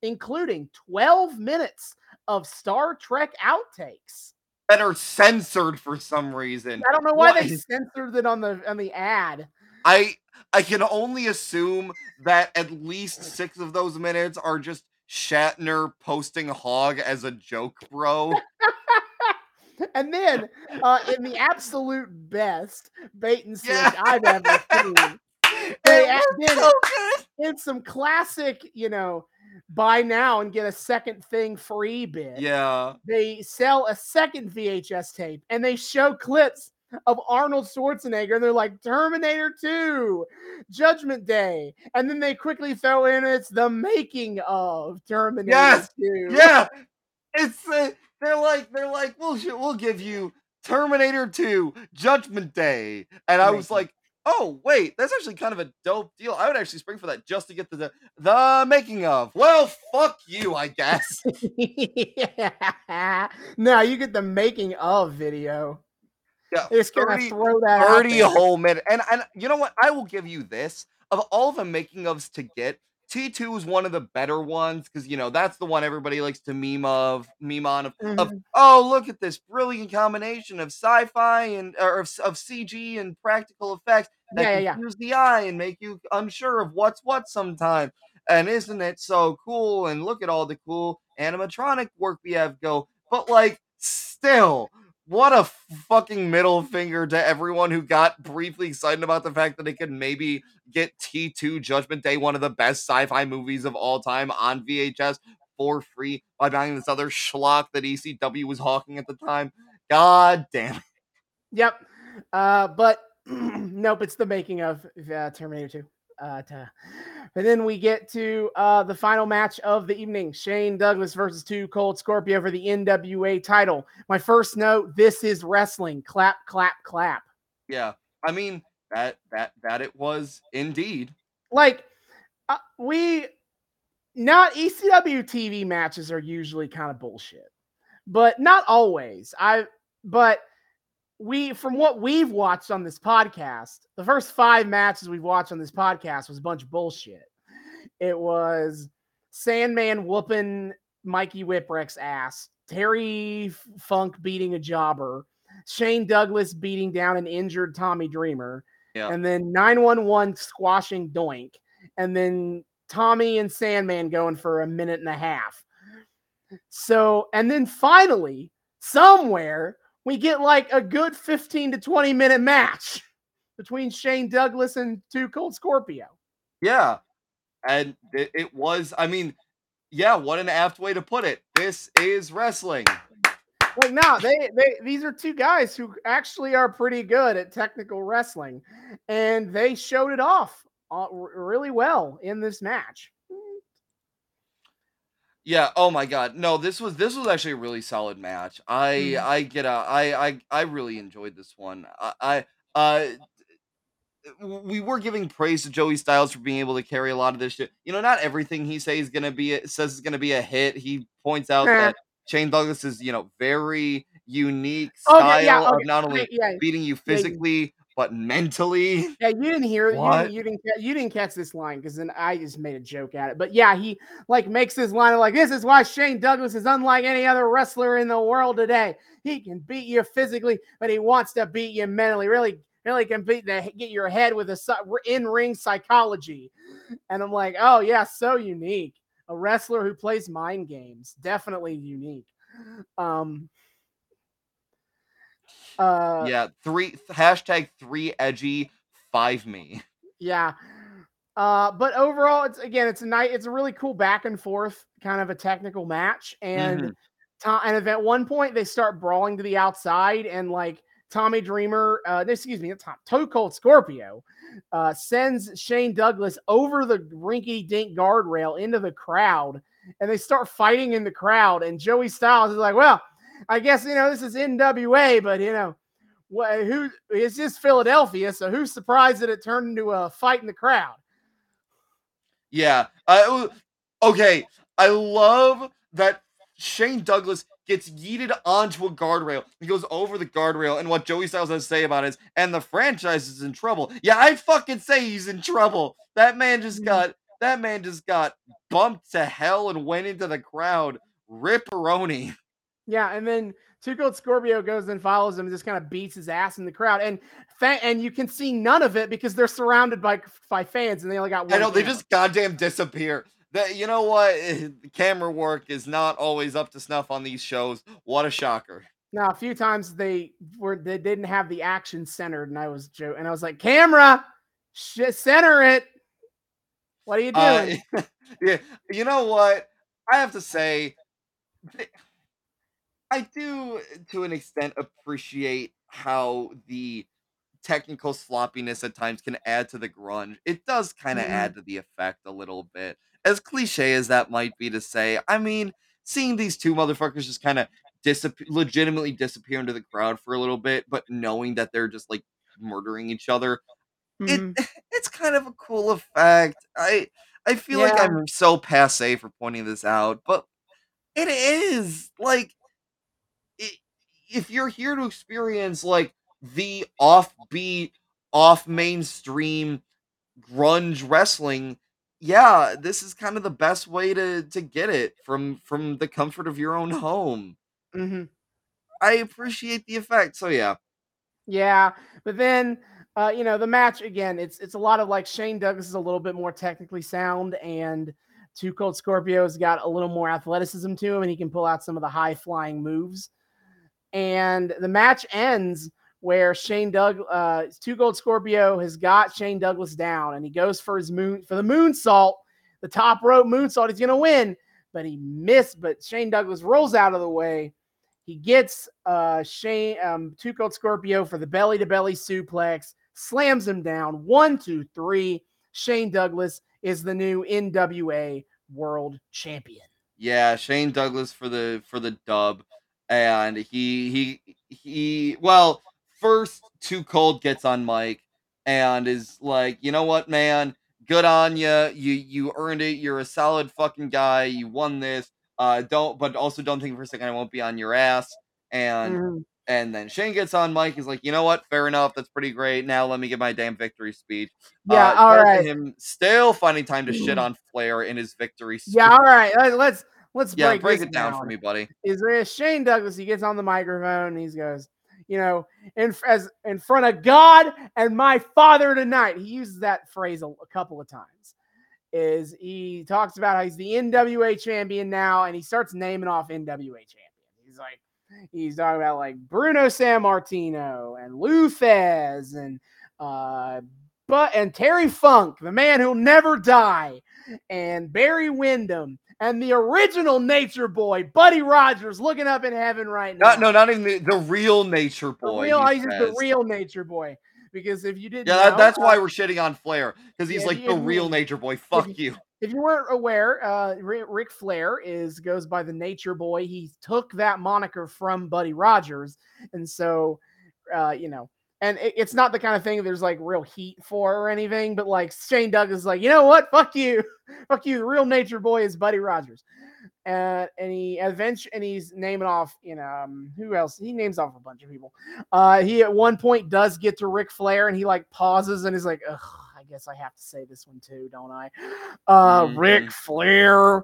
including 12 minutes of Star Trek outtakes. That are censored for some reason. I don't know why What they censored it on the on the ad. I I can only assume that at least six of those minutes are just Shatner posting hog as a joke, bro. and then, uh, in the absolute best bait and switch Yeah. I've ever seen, They was did so in some classic, you know, buy now and get a second thing free bit. Yeah. They sell a second VHS tape and they show clips of Arnold Schwarzenegger. And they're like Terminator 2, Judgment Day. And then they quickly throw in it's the making of Terminator Yes, 2. Yeah. It's uh, they're like they're like we'll sh- we'll give you Terminator 2 Judgment Day. And I was like, "Oh, wait, that's actually kind of a dope deal. I would actually spring for that just to get the the, the making of." Well, fuck you, I guess. yeah. No, you get the making of video. Yeah. They're gonna 30 throw that 30 there. whole minute. And and you know what? I will give you this. Of all the making ofs to get, T2 is one of the better ones because you know that's the one everybody likes to meme of, meme on of, of Mhm. oh look at this brilliant combination of sci-fi and or of, of CG and practical effects that Yeah, yeah, yeah. confuse the eye and make you unsure of what's what sometime. And isn't it so cool? And look at all the cool animatronic work we have go. But like still, what a fucking middle finger to everyone who got briefly excited about the fact that they could maybe get T2 Judgment Day, one of the best sci-fi movies of all time, on VHS for free by buying this other schlock that ECW was hawking at the time. God damn it. Yep. Uh, but nope, it's the making of uh, Terminator 2. Uh, ta- and then we get to uh, the final match of the evening Shane Douglas versus Two Cold Scorpio for the NWA title. My first note this is wrestling. Clap, clap, clap. Yeah. I mean, that that that it was indeed. Like, uh, we not ECW TV matches are usually kind of bullshit, but not always. I, but we, from what we've watched on this podcast, the first five matches we've watched on this podcast was a bunch of bullshit. It was Sandman whooping Mikey Whipwreck's ass, Terry Funk beating a jobber, Shane Douglas beating down an injured Tommy Dreamer, Yeah. and then 911 squashing Doink, and then Tommy and Sandman going for a minute and a half. So, and then finally, somewhere, we get like a good 15 to 20 minute match between Shane Douglas and Two Cold Scorpio. Yeah. And it, it was, I mean, yeah, what an apt way to put it. This is wrestling. Like, no, they, they, these are two guys who actually are pretty good at technical wrestling, and they showed it off uh, really well in this match. Yeah. Oh my God. No, this was this was actually a really solid match. I Mhm. I get a I I I really enjoyed this one. I, I uh w- we were giving praise to Joey Styles for being able to carry a lot of this shit. You know, not everything he says is gonna be a, says is gonna be a hit. He points out that Shane Douglas is you know very unique Oh, style yeah, yeah, of okay, not only okay, yeah, beating you yeah, you- physically but mentally. Yeah, you didn't hear you What? didn't, you didn't you didn't catch this line because then I just made a joke at it. But yeah, he like makes this line of like this is why Shane Douglas is unlike any other wrestler in the world today. He can beat you physically, but he wants to beat you mentally. Really, really can beat the get your head with a in ring psychology. And I'm like, oh yeah, so unique. A wrestler who plays mind games, definitely unique. Um. Uh, yeah, three hashtag three edgy five me. Yeah. Uh, but overall, it's again, it's a night, it's a really cool back and forth kind of a technical match. And Mhm. To- and at one point they start brawling to the outside, and like Tommy Dreamer, uh, excuse me, it's Tom Toe Cold Scorpio, uh, sends Shane Douglas over the rinky dink guardrail into the crowd, and they start fighting in the crowd. And Joey Styles is like, "Well, I guess you know this is NWA, but you know, what who it's just Philadelphia, so who's surprised that it turned into a fight in the crowd?" Yeah. I, okay. I love that Shane Douglas gets yeeted onto a guardrail. He goes over the guardrail, and what Joey Styles has to say about it is, and the franchise is in trouble. Yeah, I'd fucking say he's in trouble. That man just Mhm. got that man just got bumped to hell and went into the crowd. Ripperoni. Yeah, and then Two Cold Scorpio goes and follows him and just kind of beats his ass in the crowd. And fa- and you can see none of it because they're surrounded by by fans and they only got one. I know they just goddamn disappear. That you know what? Camera work is not always up to snuff on these shows. What a shocker. Now, a few times they were they didn't have the action centered, and I was joke, and I was like, "Camera, sh- center it." What are you doing? Uh, yeah, you know what? I have to say, I do to an extent appreciate how the technical sloppiness at times can add to the grunge. It does kind of Mhm. add to the effect a little bit. As cliche as that might be to say, I mean, seeing these two motherfuckers just kind of disappear, legitimately disappear into the crowd for a little bit, but knowing that they're just like murdering each other, Mhm. it it's kind of a cool effect. I I feel like Yeah. I'm so passe for pointing this out, but it is like if you're here to experience like the offbeat, off mainstream grunge wrestling, yeah, this is kind of the best way to to get it from from the comfort of your own home. Mhm. I appreciate the effect. So yeah. Yeah, but then uh, you know the match again. It's it's a lot of like Shane Douglas is a little bit more technically sound, and Two Cold Scorpio's got a little more athleticism to him, and he can pull out some of the high flying moves. And the match ends where Shane Doug, uh, Two Cold Scorpio has got Shane Douglas down, and he goes for his moon for the moonsault, the top rope moonsault. He's gonna win, but he missed. But Shane Douglas rolls out of the way. He gets uh Shane um Two Cold Scorpio for the belly to belly suplex, slams him down. One, two, three. Shane Douglas is the new NWA World Champion. Yeah, Shane Douglas for the for the dub, and he he he. Well, first Too Cold gets on mike and is like, you know what, man, good on you. You you earned it. You're a solid fucking guy. You won this. Uh, don't but also don't think for a second I won't be on your ass. And Mhm. and then Shane gets on mike He's like, you know what, fair enough. That's pretty great. Now let me get my damn victory speech. Yeah, uh, all right. Him still finding time to shit on Flair in his victory speech. Yeah, all right. Let's let's Yeah, break, break it down for me, buddy. Is there Shane Douglas? He gets on the microphone and he goes, you know, in as in front of God and my Father tonight. He uses that phrase a, a couple of times. Is he talks about how he's the NWA champion now, and he starts naming off NWA champions. He's like, he's talking about like Bruno Sammartino and Lou Thesz and uh but and Terry Funk, the man who'll never die, and Barry Windham, and the original Nature Boy, Buddy Rogers, looking up in heaven right now. Not no, not even the, the real Nature the Boy. real, he he's the real Nature Boy. Because if you didn't, Yeah, know, that's uh, why we're shitting on Flair because he's yeah, like if the real Nature Boy. Fuck you. if you weren't aware, uh, Ri- Ric Flair is goes by the Nature Boy. He took that moniker from Buddy Rogers, and so, uh, you know, and it- it's not the kind of thing there's like real heat for or anything. But like Shane Douglas, is like, you know what? Fuck you, fuck you. The real Nature Boy is Buddy Rogers, uh, and he eventually and he's naming off, you know, um, who else? He names off a bunch of people. Uh, he at one point does get to Ric Flair, and he like pauses and is like, ugh. I guess I have to say this one too, don't I? Uh, Ric Mhm. Flair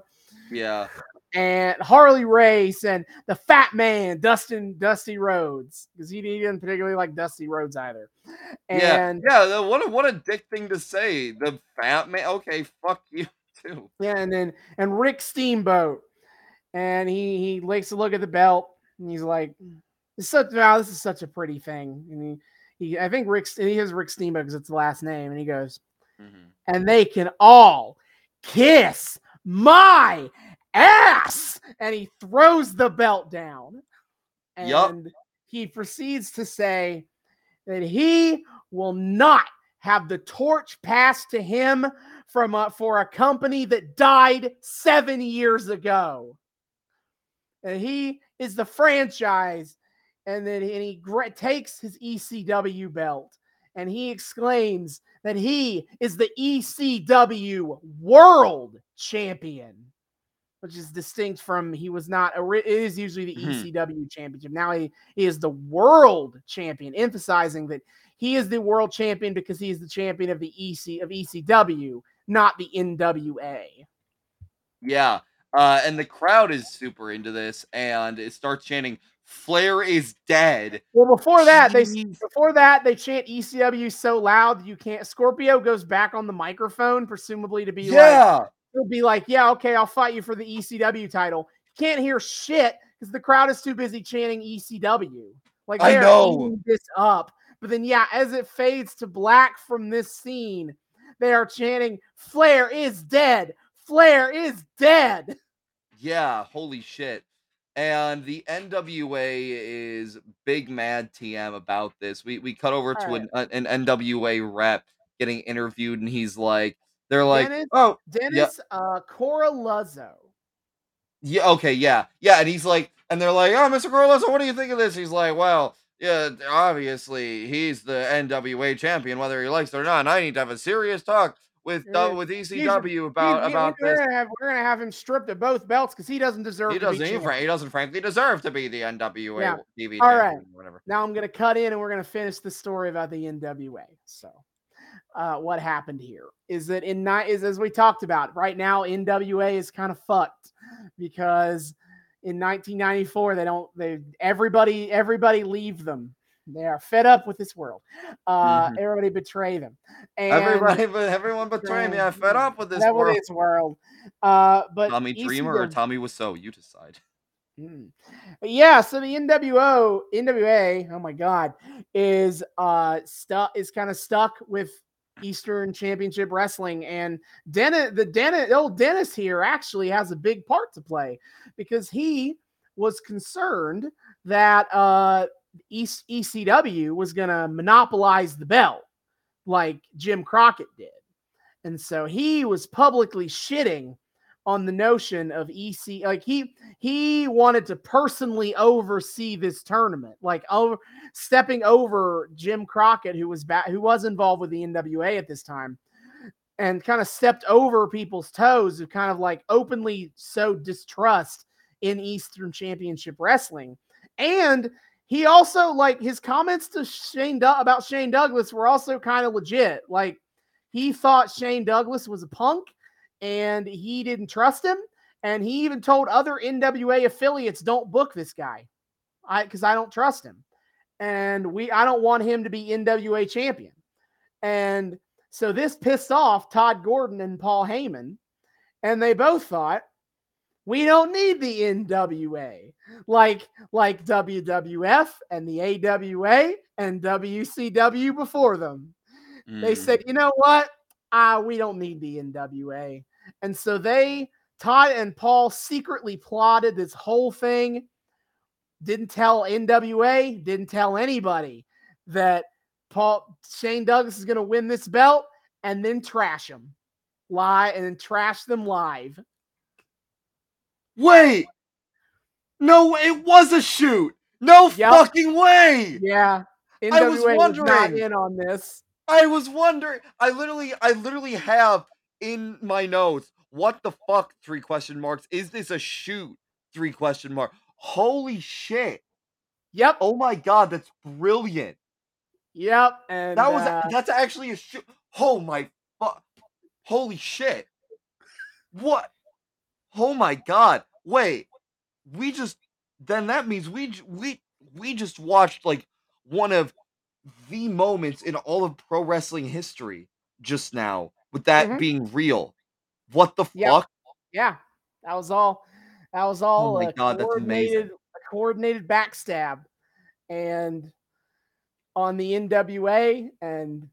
Yeah. And Harley Race and the Fat Man, Dustin Dusty Rhodes, because he, he didn't particularly like Dusty Rhodes either. And yeah, the- what a what a dick thing to say. The fat man. Okay, fuck you too. yeah, and then and Rick Steamboat, and he he likes to look at the belt, and he's like, "It's such wow, this is such a pretty thing." And he he I think Rick he has Rick Steamboat because it's the last name, and he goes, Mhm. and they can all kiss my ass. And he throws the belt down. And Yup. he proceeds to say that he will not have the torch passed to him from a, for a company that died seven years ago. And he is the franchise. And then and he gra- takes his ECW belt and he exclaims that he is the ECW World Champion, which is distinct from he was not. It is usually the Mhm. ECW Championship. Now he, he is the World Champion, emphasizing that he is the World Champion because he is the champion of the EC of ECW, not the NWA. Yeah. Uh, and the crowd is super into this, and it starts chanting Flair is dead. Well, before that, they before that they chant ECW so loud you can't. Scorpio goes back on the microphone, presumably to be like, Yeah. He'll be like, "Yeah, okay, I'll fight you for the ECW title." Can't hear shit because the crowd is too busy chanting ECW. Like I know. this up. But then, yeah, as it fades to black from this scene, they are chanting, "Flair is dead. Flair is dead." Yeah, holy shit. And the NWA is big mad TM about this. We we cut over to an, an NWA rep getting interviewed, and he's like, they're like, Dennis- oh, Dennis uh, Coraluzzo. yeah, okay, yeah, yeah, and he's like, and they're like, oh, Mr. Corliss, what do you think of this? He's like, well, yeah, obviously he's the NWA champion, whether he likes it or not. And I need to have a serious talk with uh, with ECW about He- he- about we're this. Gonna have, we're gonna have him stripped of both belts because he doesn't deserve. He doesn't. He, he doesn't frankly deserve to be the NWA Yeah. TV All champion right. or whatever. Now I'm gonna cut in and we're gonna finish the story about the NWA. So, uh, what happened here is that in night is as we talked about right now, NWA is kind of fucked because in 1994 they don't they everybody everybody leave them. They are fed up with this world. Uh, Mhm. Everybody betray them. And Everybody, but everyone betray me. I fed up with this world. this world. Uh, but Tommy Dreamer or Tommy Wiseau, you decide. Mm. Yeah, so the NWO, NWA, oh my god, is uh stuck is kind of stuck with Eastern Championship Wrestling and Dennis the Dennis old Dennis here actually has a big part to play because he was concerned that uh East ECW was gonna monopolize the belt like Jim Crockett did. And so he was publicly shitting on the notion of EC like he he wanted to personally oversee this tournament like over stepping over Jim Crockett who was back who was involved with the NWA at this time and kind of stepped over people's toes who kind of like openly so distrust in Eastern Championship Wrestling. And he also like his comments to Shane Du- about Shane Douglas were also kind of legit. Like he thought Shane Douglas was a punk and he didn't trust him. And he even told other NWA affiliates, "Don't book this guy, I because I don't trust him, and we I don't want him to be NWA champion." And so this pissed off Todd Gordon and Paul Heyman, and they both thought, "We don't need the NWA like like WWF and the AWA and WCW before them." they Mm. said, you know what? Ah, we don't need the NWA. And so they, Todd and Paul, secretly plotted this whole thing. Didn't tell NWA, didn't tell anybody that Paul Shane Douglas is going to win this belt and then trash him, lie and then trash them live. Wait, no, it was a shoot. No Yep. fucking way. Yeah, NWA I was not wondering. in on this. I was wondering. I literally, I literally have in my notes. What the fuck? Three question marks. Is this a shoot? Three question mark. Holy shit! Yep, Oh my god, that's brilliant. yep, and That was uh, that's actually a shoot. Oh my fuck! Holy shit! What? Oh my god! Wait, we just then that means we we we just watched like one of the moments in all of pro wrestling history just now with that Mhm. being real. What the Yep. fuck? Yeah, that was all. That was all. Oh my a God, that's amazing. coordinated backstab, and on the NWA, and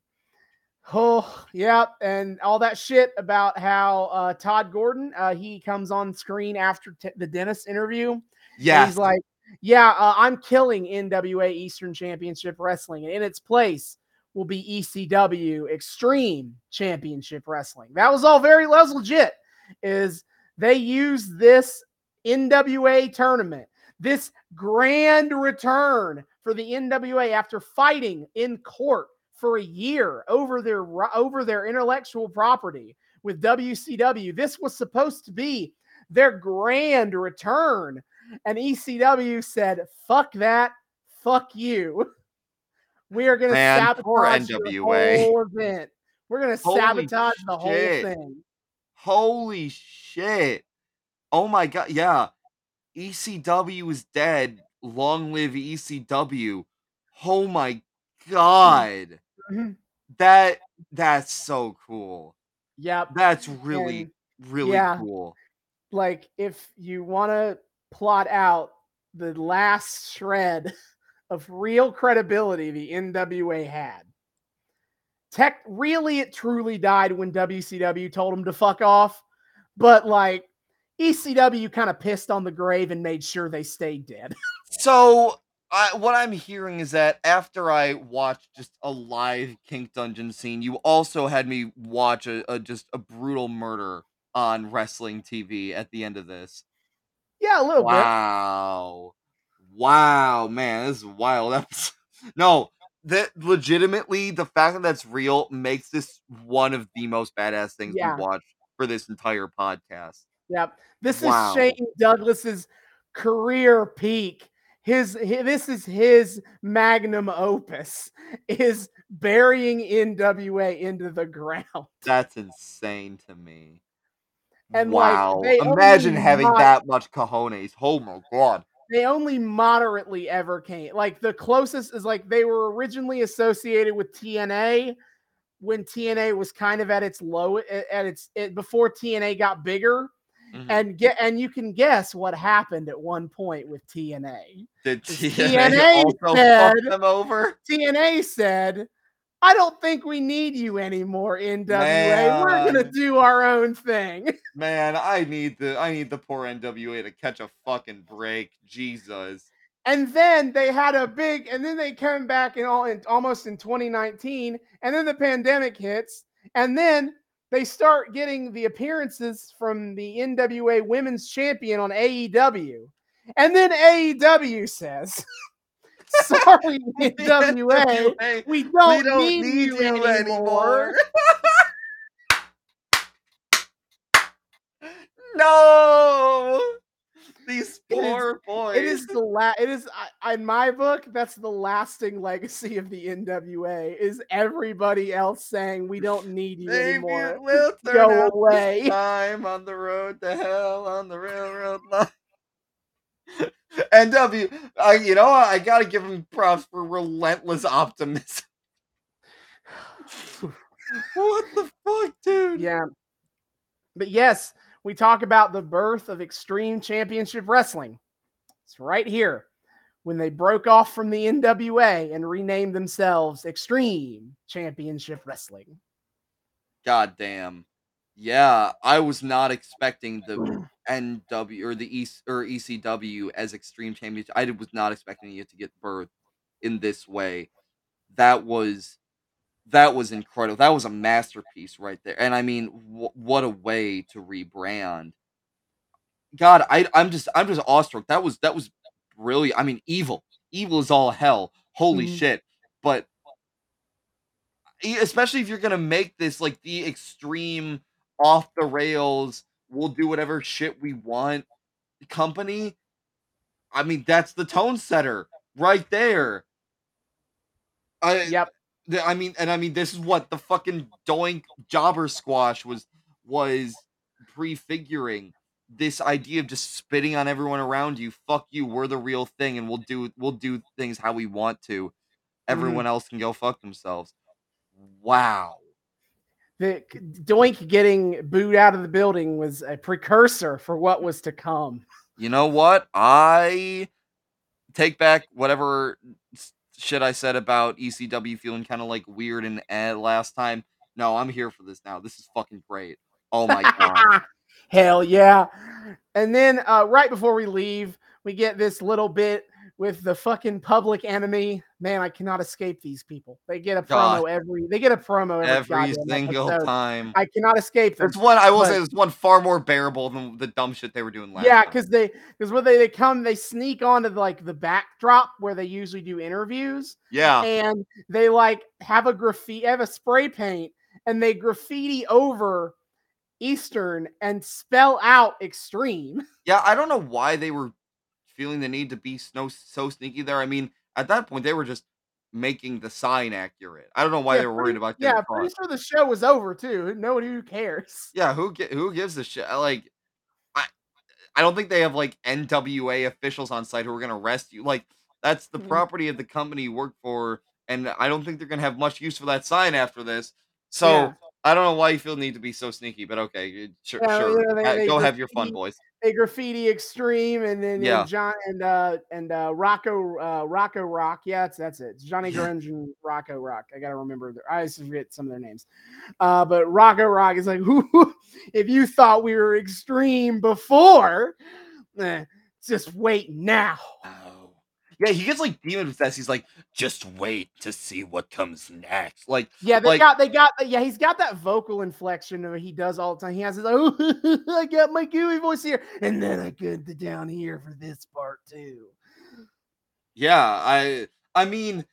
oh yeah, and all that shit about how uh, Todd Gordon uh, he comes on screen after t- the Dennis interview. Yeah, he's like, "Yeah, uh, I'm killing NWA Eastern Championship Wrestling, and in its place." Will be ECW Extreme Championship Wrestling. That was all very legit. Is they used this NWA tournament, this grand return for the NWA after fighting in court for a year over their over their intellectual property with WCW. This was supposed to be their grand return, and ECW said, "Fuck that, fuck you." We are going to sabotage the whole event. We're going to sabotage the whole thing. Holy shit. Oh my god. Yeah. ECW is dead long live ECW. Oh my god. Mhm. That that's so cool. Yep. That's really And really yeah. cool. like if you want to plot out the last shred of real credibility the NWA had. Tech really it truly died when WCW told him to fuck off, but like ECW kind of pissed on the grave and made sure they stayed dead. So, I, what I'm hearing is that after I watched just a live Kink Dungeon scene, you also had me watch a, a just a brutal murder on wrestling TV at the end of this. yeah, a little bit. Wow. Wow, man, this is wild episode. No, that legitimately the fact that that's real makes this one of the most badass things Yeah. we watched for this entire podcast. Yep. This Wow. is Shane Douglas's career peak. His, hi- this is his magnum opus is burying NWA into the ground. That's insane to me. And, wow. they Imagine having mod- that much cojones. Oh my god. They only moderately ever came. Like the closest is like they were originally associated with TNA when TNA was kind of at its low at its it, before TNA got bigger. Mhm. And get and you can guess what happened at one point with TNA. Did TNA, TNA also said- them over? TNA said, I don't think we need you anymore, NWA. We're gonna do our own thing. Man, I need the I need the poor NWA to catch a fucking break. Jesus. And then they had a big, and then they come back in all in almost in 2019, and then the pandemic hits, and then they start getting the appearances from the NWA Women's Champion on AEW, and then AEW says, "Sorry, NWA, NWA, we don't, we don't need, need you, you anymore." anymore. no, these It is- poor boys. It is the last. It is I- in my book. That's the lasting legacy of the NWA. Is everybody else saying we don't need you Maybe anymore? turn Go away. time on the road to hell on the railroad line. NW, I, you know. I gotta give him props for relentless optimism. what the fuck, dude? Yeah. But yes, we talk about the birth of Extreme Championship Wrestling. It's right here when they broke off from the NWA and renamed themselves Extreme Championship Wrestling. God damn. Yeah, I was not expecting the NW or the East or ECW as Extreme Championship. I was not expecting it to get birth in this way. That was that was incredible. That was a masterpiece right there. And I mean, wh- what a way to rebrand. God, I I'm just I'm just awestruck. That was that was brilliant. I mean, evil. Evil is all hell. Holy Mhm. shit. But especially if you're gonna make this like the extreme off the rails, we'll do whatever shit we want company. I mean, that's the tone setter right there. I Yep. I mean, and I mean, this is what the fucking doink jobber squash was was prefiguring this idea of just spitting on everyone around you. Fuck you, we're the real thing, and we'll do we'll do things how we want to. Mm-hmm. Everyone else can go fuck themselves. Wow. The Doink getting booed out of the building was a precursor for what was to come. You know what? I take back whatever shit I said about ECW feeling kind of like weird and eh, last time. No, I'm here for this now. This is fucking great. Oh my god. Hell yeah. And then uh, right before we leave, we get this little bit with the fucking public enemy. Man, I cannot escape these people. They get a promo God. every they get a promo every, Every single episode. time. I cannot escape them. It's one I will but- say it's one far more bearable than the dumb shit they were doing last Yeah, because they because when they, they come, they sneak onto like the backdrop where they usually do interviews, Yeah. and they like have a graffiti, have a spray paint, and they graffiti over Eastern and spell out extreme. Yeah, I don't know why they were feeling the need to be so, so sneaky there. I mean, at that point they were just making the sign accurate. I don't know why Yeah, they were pretty- worried about getting Yeah, caught. pretty sure the show was over too. Nobody who cares. Yeah, who who gives a shit? Like, I I don't think they have like NWA officials on site who are gonna arrest you. Like that's the Mhm. property of the company you work for, and I don't think they're gonna have much use for that sign after this. So Yeah. I don't know why you feel the need to be so sneaky, but okay, sure, Yeah, sure. they- they go have your fun, boys. A graffiti extreme and then Yeah. and John and uh and uh Rocco uh Rocco Rock. Yeah, that's that's it. It's Johnny Grunge and Rocco Rock. I gotta remember their I always forget some of their names. Uh but Rocco Rock is like whoo if you thought we were extreme before, eh, just wait now. Yeah, he gets like demon possessed. He's like, just wait to see what comes next. Like, Yeah, they Like- got they got yeah, he's got that vocal inflection that he does all the time. He has his oh I got my gooey voice here, and then I get the down here for this part too. yeah, I I mean,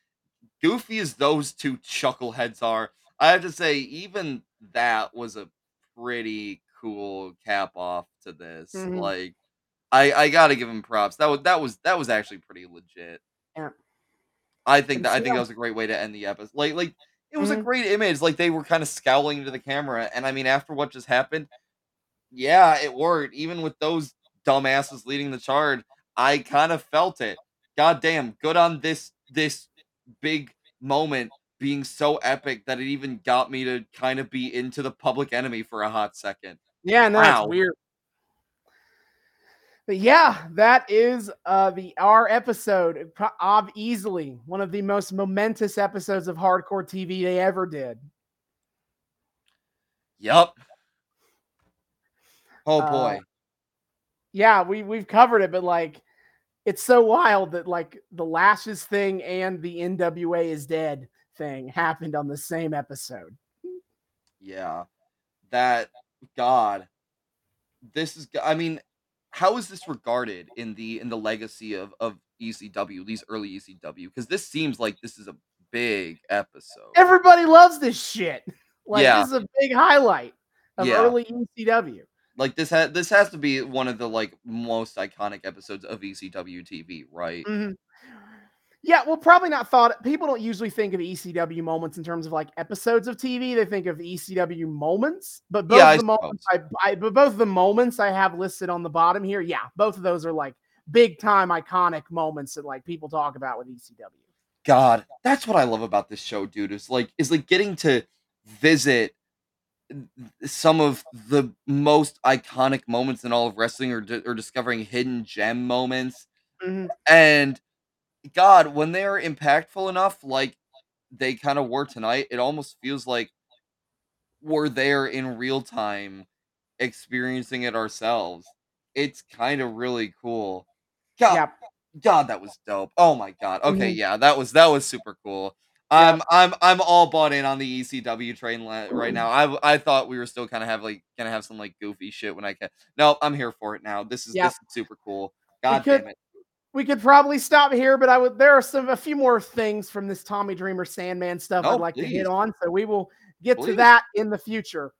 goofy as those two chuckleheads are, I have to say, even that was a pretty cool cap off to this. Mhm. Like, I I gotta give him props. That was that was that was actually pretty legit. Yeah. I think that I think that was a great way to end the episode. Like like it was a Mhm. great image. Like they were kind of scowling into the camera, and I mean, after what just happened, yeah, it worked. Even with those dumbasses leading the charge, I kind of felt it. God damn, good on this this big moment being so epic that it even got me to kind of be into the public enemy for a hot second. Yeah, no, that's Wow. weird. But yeah, that is uh the our episode. of easily one of the most momentous episodes of hardcore TV they ever did. Yup. Oh Uh, boy. Yeah, we we've covered it, but like it's so wild that like the lashes thing and the NWA is dead thing happened on the same episode. Yeah. That God. This is I mean, how is this regarded in the in the legacy of of ECW, these early ECW? Because this seems like this is a big episode. Everybody loves this shit. Like Yeah. this is a big highlight of Yeah. early ECW. Like this has this has to be one of the like most iconic episodes of ECW TV, right? Mhm. Yeah, well, probably not thought. People don't usually think of ECW moments in terms of like episodes of TV. They think of ECW moments, but both Yeah, I of the moments, I, I, but both of the moments I have listed on the bottom here, yeah, both of those are like big time iconic moments that like people talk about with ECW. God, that's what I love about this show, dude. Is like is like getting to visit some of the most iconic moments in all of wrestling, or di- or discovering hidden gem moments. Mhm. And God, when they're impactful enough, like they kind of were tonight, it almost feels like we're there in real time, experiencing it ourselves. It's kind of really cool. God, Yeah, God, that was dope. Oh my god. Okay, Mhm. yeah, that was that was super cool. I'm I'm I'm all bought in on the ECW train la- right now. I I thought we were still kind of have like gonna have some like goofy shit when I can. No, I'm here for it now. This is Yeah. this is super cool. God could- damn it. We could probably stop here, but I would. There are some a few more things from this Tommy Dreamer Sandman stuff Oh, I'd like to hit on, so we will get to that in the future.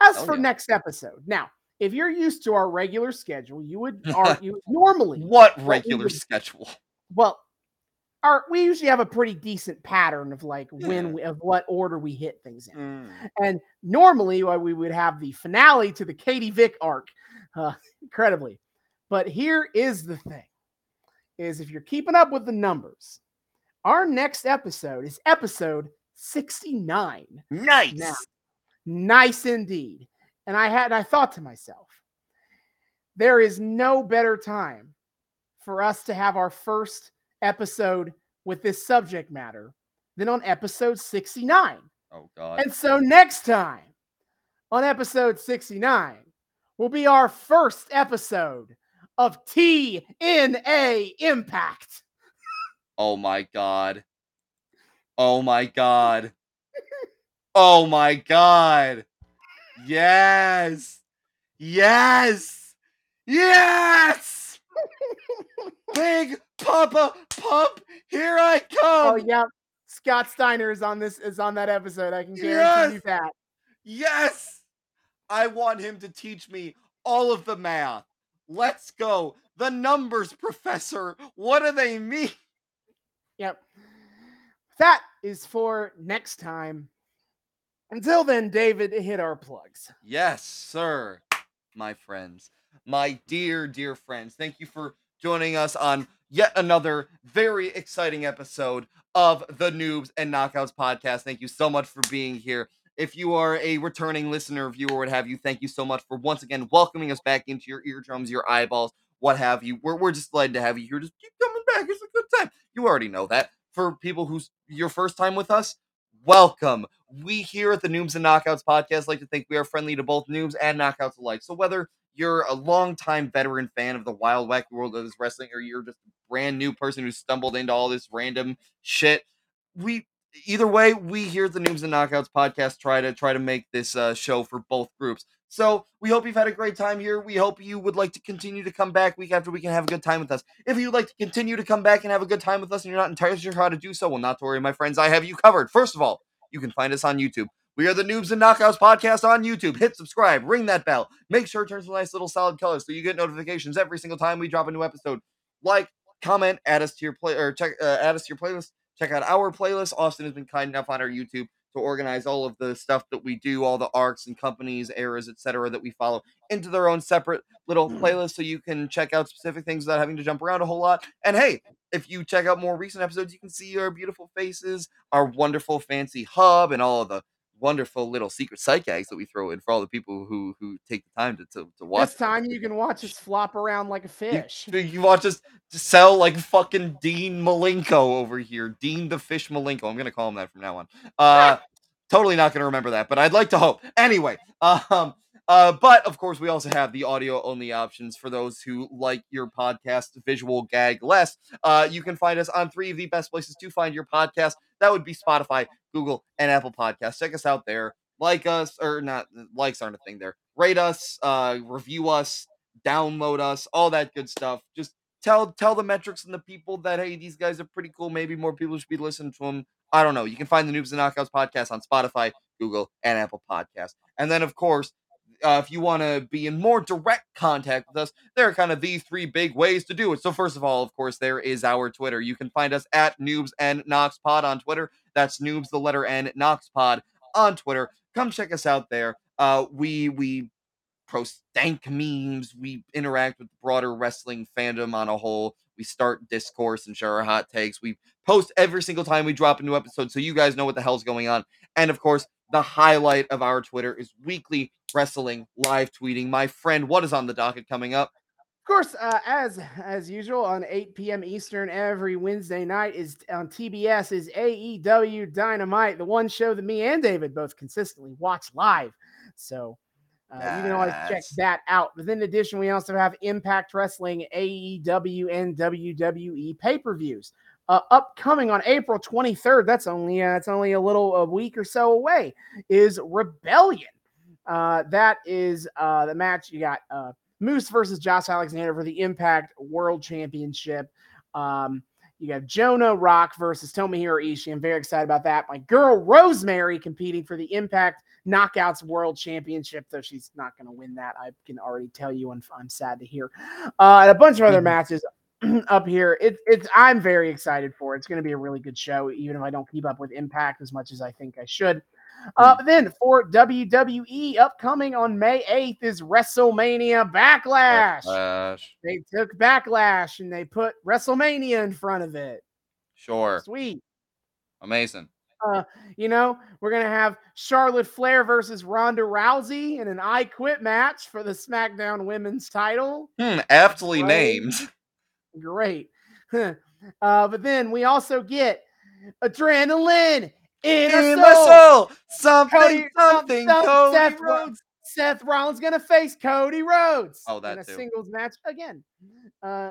As Hell for yeah. next episode, now if you're used to our regular schedule, you would are you normally What regular would- schedule? well our we usually have a pretty decent pattern of like when we, of what order we hit things in. Mm. And normally uh, we would have the finale to the Katie Vick arc, uh, incredibly. But here is the thing: is if you're keeping up with the numbers, our next episode is episode 69. Nice. Now, nice indeed. And I had I thought to myself, there is no better time for us to have our first episode with this subject matter than on episode 69. Oh god. And so next time on episode 69 will be our first episode of TNA Impact. Oh my god. Oh my god. Oh my god. Yes. Yes. Yes. Big Papa Pump, here I go. Oh yeah, Scott Steiner is on this is on that episode. I can guarantee Yes! you that. Yes. I want him to teach me all of the math. Let's go. The numbers, professor. What do they mean? Yep. That is for next time. Until then, David, hit our plugs. Yes, sir. My friends. my dear, dear friends. Thank you for joining us on yet another very exciting episode of the Noobs and Knockouts podcast. Thank you so much for being here. If you are a returning listener, viewer, what have you, thank you so much for once again welcoming us back into your eardrums, your eyeballs, what have you. We're, we're just glad to have you here. Just keep coming back. It's a good time. You already know that. For people who's your first time with us, welcome. We here at the Noobs and Knockouts podcast like to think we are friendly to both noobs and knockouts alike. So whether you're a longtime veteran fan of the wild wacky world of this wrestling, or you're just a brand new person who stumbled into all this random shit, we either way, we here at the Noobs and Knockouts podcast try to try to make this uh, show for both groups. So we hope you've had a great time here. We hope you would like to continue to come back week after week and have a good time with us. If you'd like to continue to come back and have a good time with us and you're not entirely sure how to do so, well, not to worry, my friends, I have you covered. First of all, you can find us on YouTube. We are the Noobs and Knockouts podcast on YouTube. Hit subscribe, ring that bell. Make sure it turns a nice little solid color so you get notifications every single time we drop a new episode. Like, comment, add us to your play or check uh, add us to your playlist. Check out our playlist. Austin has been kind enough on our YouTube to organize all of the stuff that we do, all the arcs and companies, eras, etc., that we follow into their own separate little hmm. playlist, so you can check out specific things without having to jump around a whole lot. And hey, if you check out more recent episodes, you can see our beautiful faces, our wonderful fancy hub, and all of the wonderful little secret sight gags that we throw in for all the people who who take the time to to, to watch. This time you can watch us flop around like a fish. You, you watch us sell like fucking Dean Malenko over here, Dean the Fish Malenko. I'm gonna call him that from now on. Uh, totally not gonna remember that, but I'd like to hope. Anyway, um. Uh, but of course, we also have the audio only options for those who like your podcast visual gag less. Uh, you can find us on three of the best places to find your podcast. That would be Spotify, Google, and Apple Podcasts. Check us out there. Like us, or not, likes aren't a thing there. Rate us, uh, review us, download us, all that good stuff. Just tell tell the metrics and the people that hey, these guys are pretty cool. Maybe more people should be listening to them. I don't know. You can find the Noobs and Knockouts podcast on Spotify, Google, and Apple Podcasts. And then, of course, uh, if you want to be in more direct contact with us, there are kind of the three big ways to do it. So, first of all, of course, there is our Twitter. You can find us at Noobs and Knox Pod on Twitter. That's Noobs, the letter N, Knox Pod on Twitter. Come check us out there. Uh, we we post dank memes. We interact with the broader wrestling fandom on a whole. We start discourse and share our hot takes. We post every single time we drop a new episode, so you guys know what the hell's going on. And of course, the highlight of our Twitter is weekly wrestling live tweeting. My friend, what is on the docket coming up? Of course, uh, as as usual, on 8 p.m. Eastern every Wednesday night is on TBS is AEW Dynamite, the one show that me and David both consistently watch live. So uh, you can always check that out. But in addition, we also have Impact Wrestling, AEW, and WWE pay per views. Uh, upcoming on April 23rd, that's only uh, that's only a little a week or so away, is Rebellion. Uh, that is uh, the match you got uh, Moose versus Josh Alexander for the Impact World Championship. Um, you got Jonah Rock versus Tomohiro Ishii. I'm very excited about that. My girl Rosemary competing for the Impact Knockouts World Championship, though she's not going to win that. I can already tell you, and I'm sad to hear. Uh, and a bunch of other Mhm. matches up here. It, it's I'm very excited for. it. It's going to be a really good show, even if I don't keep up with Impact as much as I think I should. Uh, but then for WWE, upcoming on May 8th is WrestleMania Backlash. Backlash. They took Backlash and they put WrestleMania in front of it. Sure. Sweet. Amazing. Uh, you know, we're gonna have Charlotte Flair versus Ronda Rousey in an I Quit match for the SmackDown Women's title. Hmm, aptly Right. named. Great. uh, but then we also get adrenaline in, In a my soul. soul, something, Cody- something, some- Cody Seth Rhodes. Seth Rollins gonna face Cody Rhodes. Oh, that in a too. singles match again. Uh,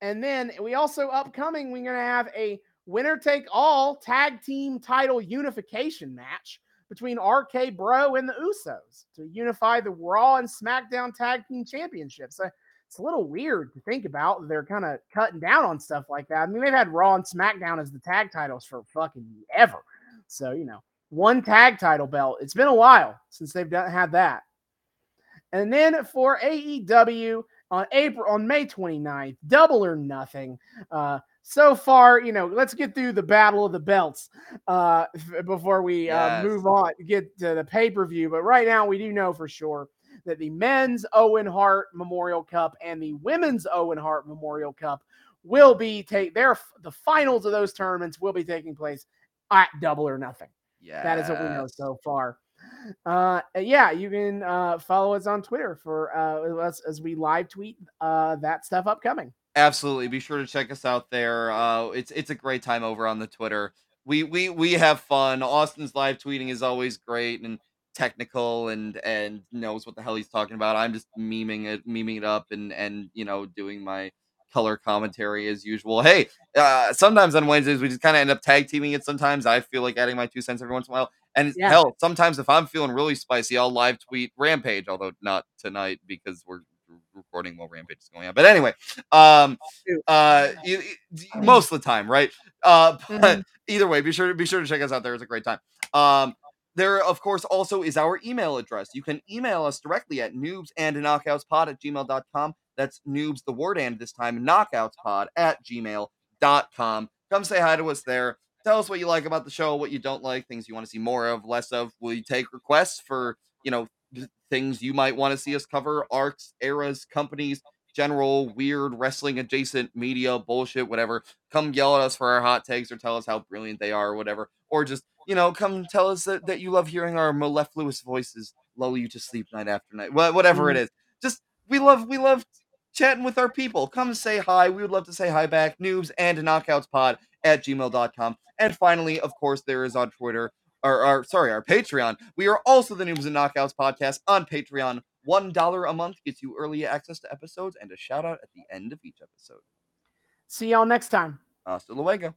and then we also upcoming we're gonna have a winner take all tag team title unification match between RK Bro and the Usos to unify the Raw and SmackDown tag team championships. Uh, it's a little weird to think about. They're kind of cutting down on stuff like that. I mean, they've had Raw and SmackDown as the tag titles for fucking ever. So, you know, one tag title belt. It's been a while since they've done had that. And then for AEW on April on May 29th, double or nothing. Uh so far, you know, let's get through the battle of the belts uh before we uh, move on, get to the pay-per-view. But right now we do know for sure that the men's Owen Hart Memorial Cup and the women's Owen Hart Memorial Cup will be take their the finals of those tournaments will be taking place at double or nothing. Yeah. That is what we know so far. Uh, yeah, you can uh, follow us on Twitter for uh, us as we live tweet uh, that stuff upcoming. Absolutely. Be sure to check us out there. Uh, it's it's a great time over on the Twitter. We we we have fun. Austin's live tweeting is always great and technical and and knows what the hell he's talking about. I'm just memeing it, memeing it up, and and you know doing my color commentary as usual. Hey, uh, sometimes on Wednesdays we just kind of end up tag teaming it. Sometimes I feel like adding my two cents every once in a while. And Yeah. hell, sometimes if I'm feeling really spicy, I'll live tweet Rampage, although not tonight because we're recording while Rampage is going on. But anyway, um, uh, most of the time, right? Uh, but either way, be sure to be sure to check us out there. It's a great time. Um, there, of course, also is our email address. You can email us directly at noobs and knockoutspod at gmail.com. That's noobs, the word and this time, knockoutspod at gmail.com. Come say hi to us there. Tell us what you like about the show, what you don't like, things you want to see more of, less of. You take requests for, you know, th- things you might want to see us cover, arcs, eras, companies, general weird wrestling adjacent media bullshit, whatever. Come yell at us for our hot takes or tell us how brilliant they are or whatever. Or just, you know, come tell us that, that you love hearing our mellifluous voices lull you to sleep night after night. Wha- Whatever it mm. is. Just we love we love chatting with our people. Come say hi. We would love to say hi back. Noobs and knockouts pod at gmail.com. And finally, of course, there is on Twitter or, or sorry, our Patreon. We are also the Noobs and Knockouts podcast on Patreon. One dollar a month gets you early access to episodes and a shout out at the end of each episode. See y'all next time. Hasta luego.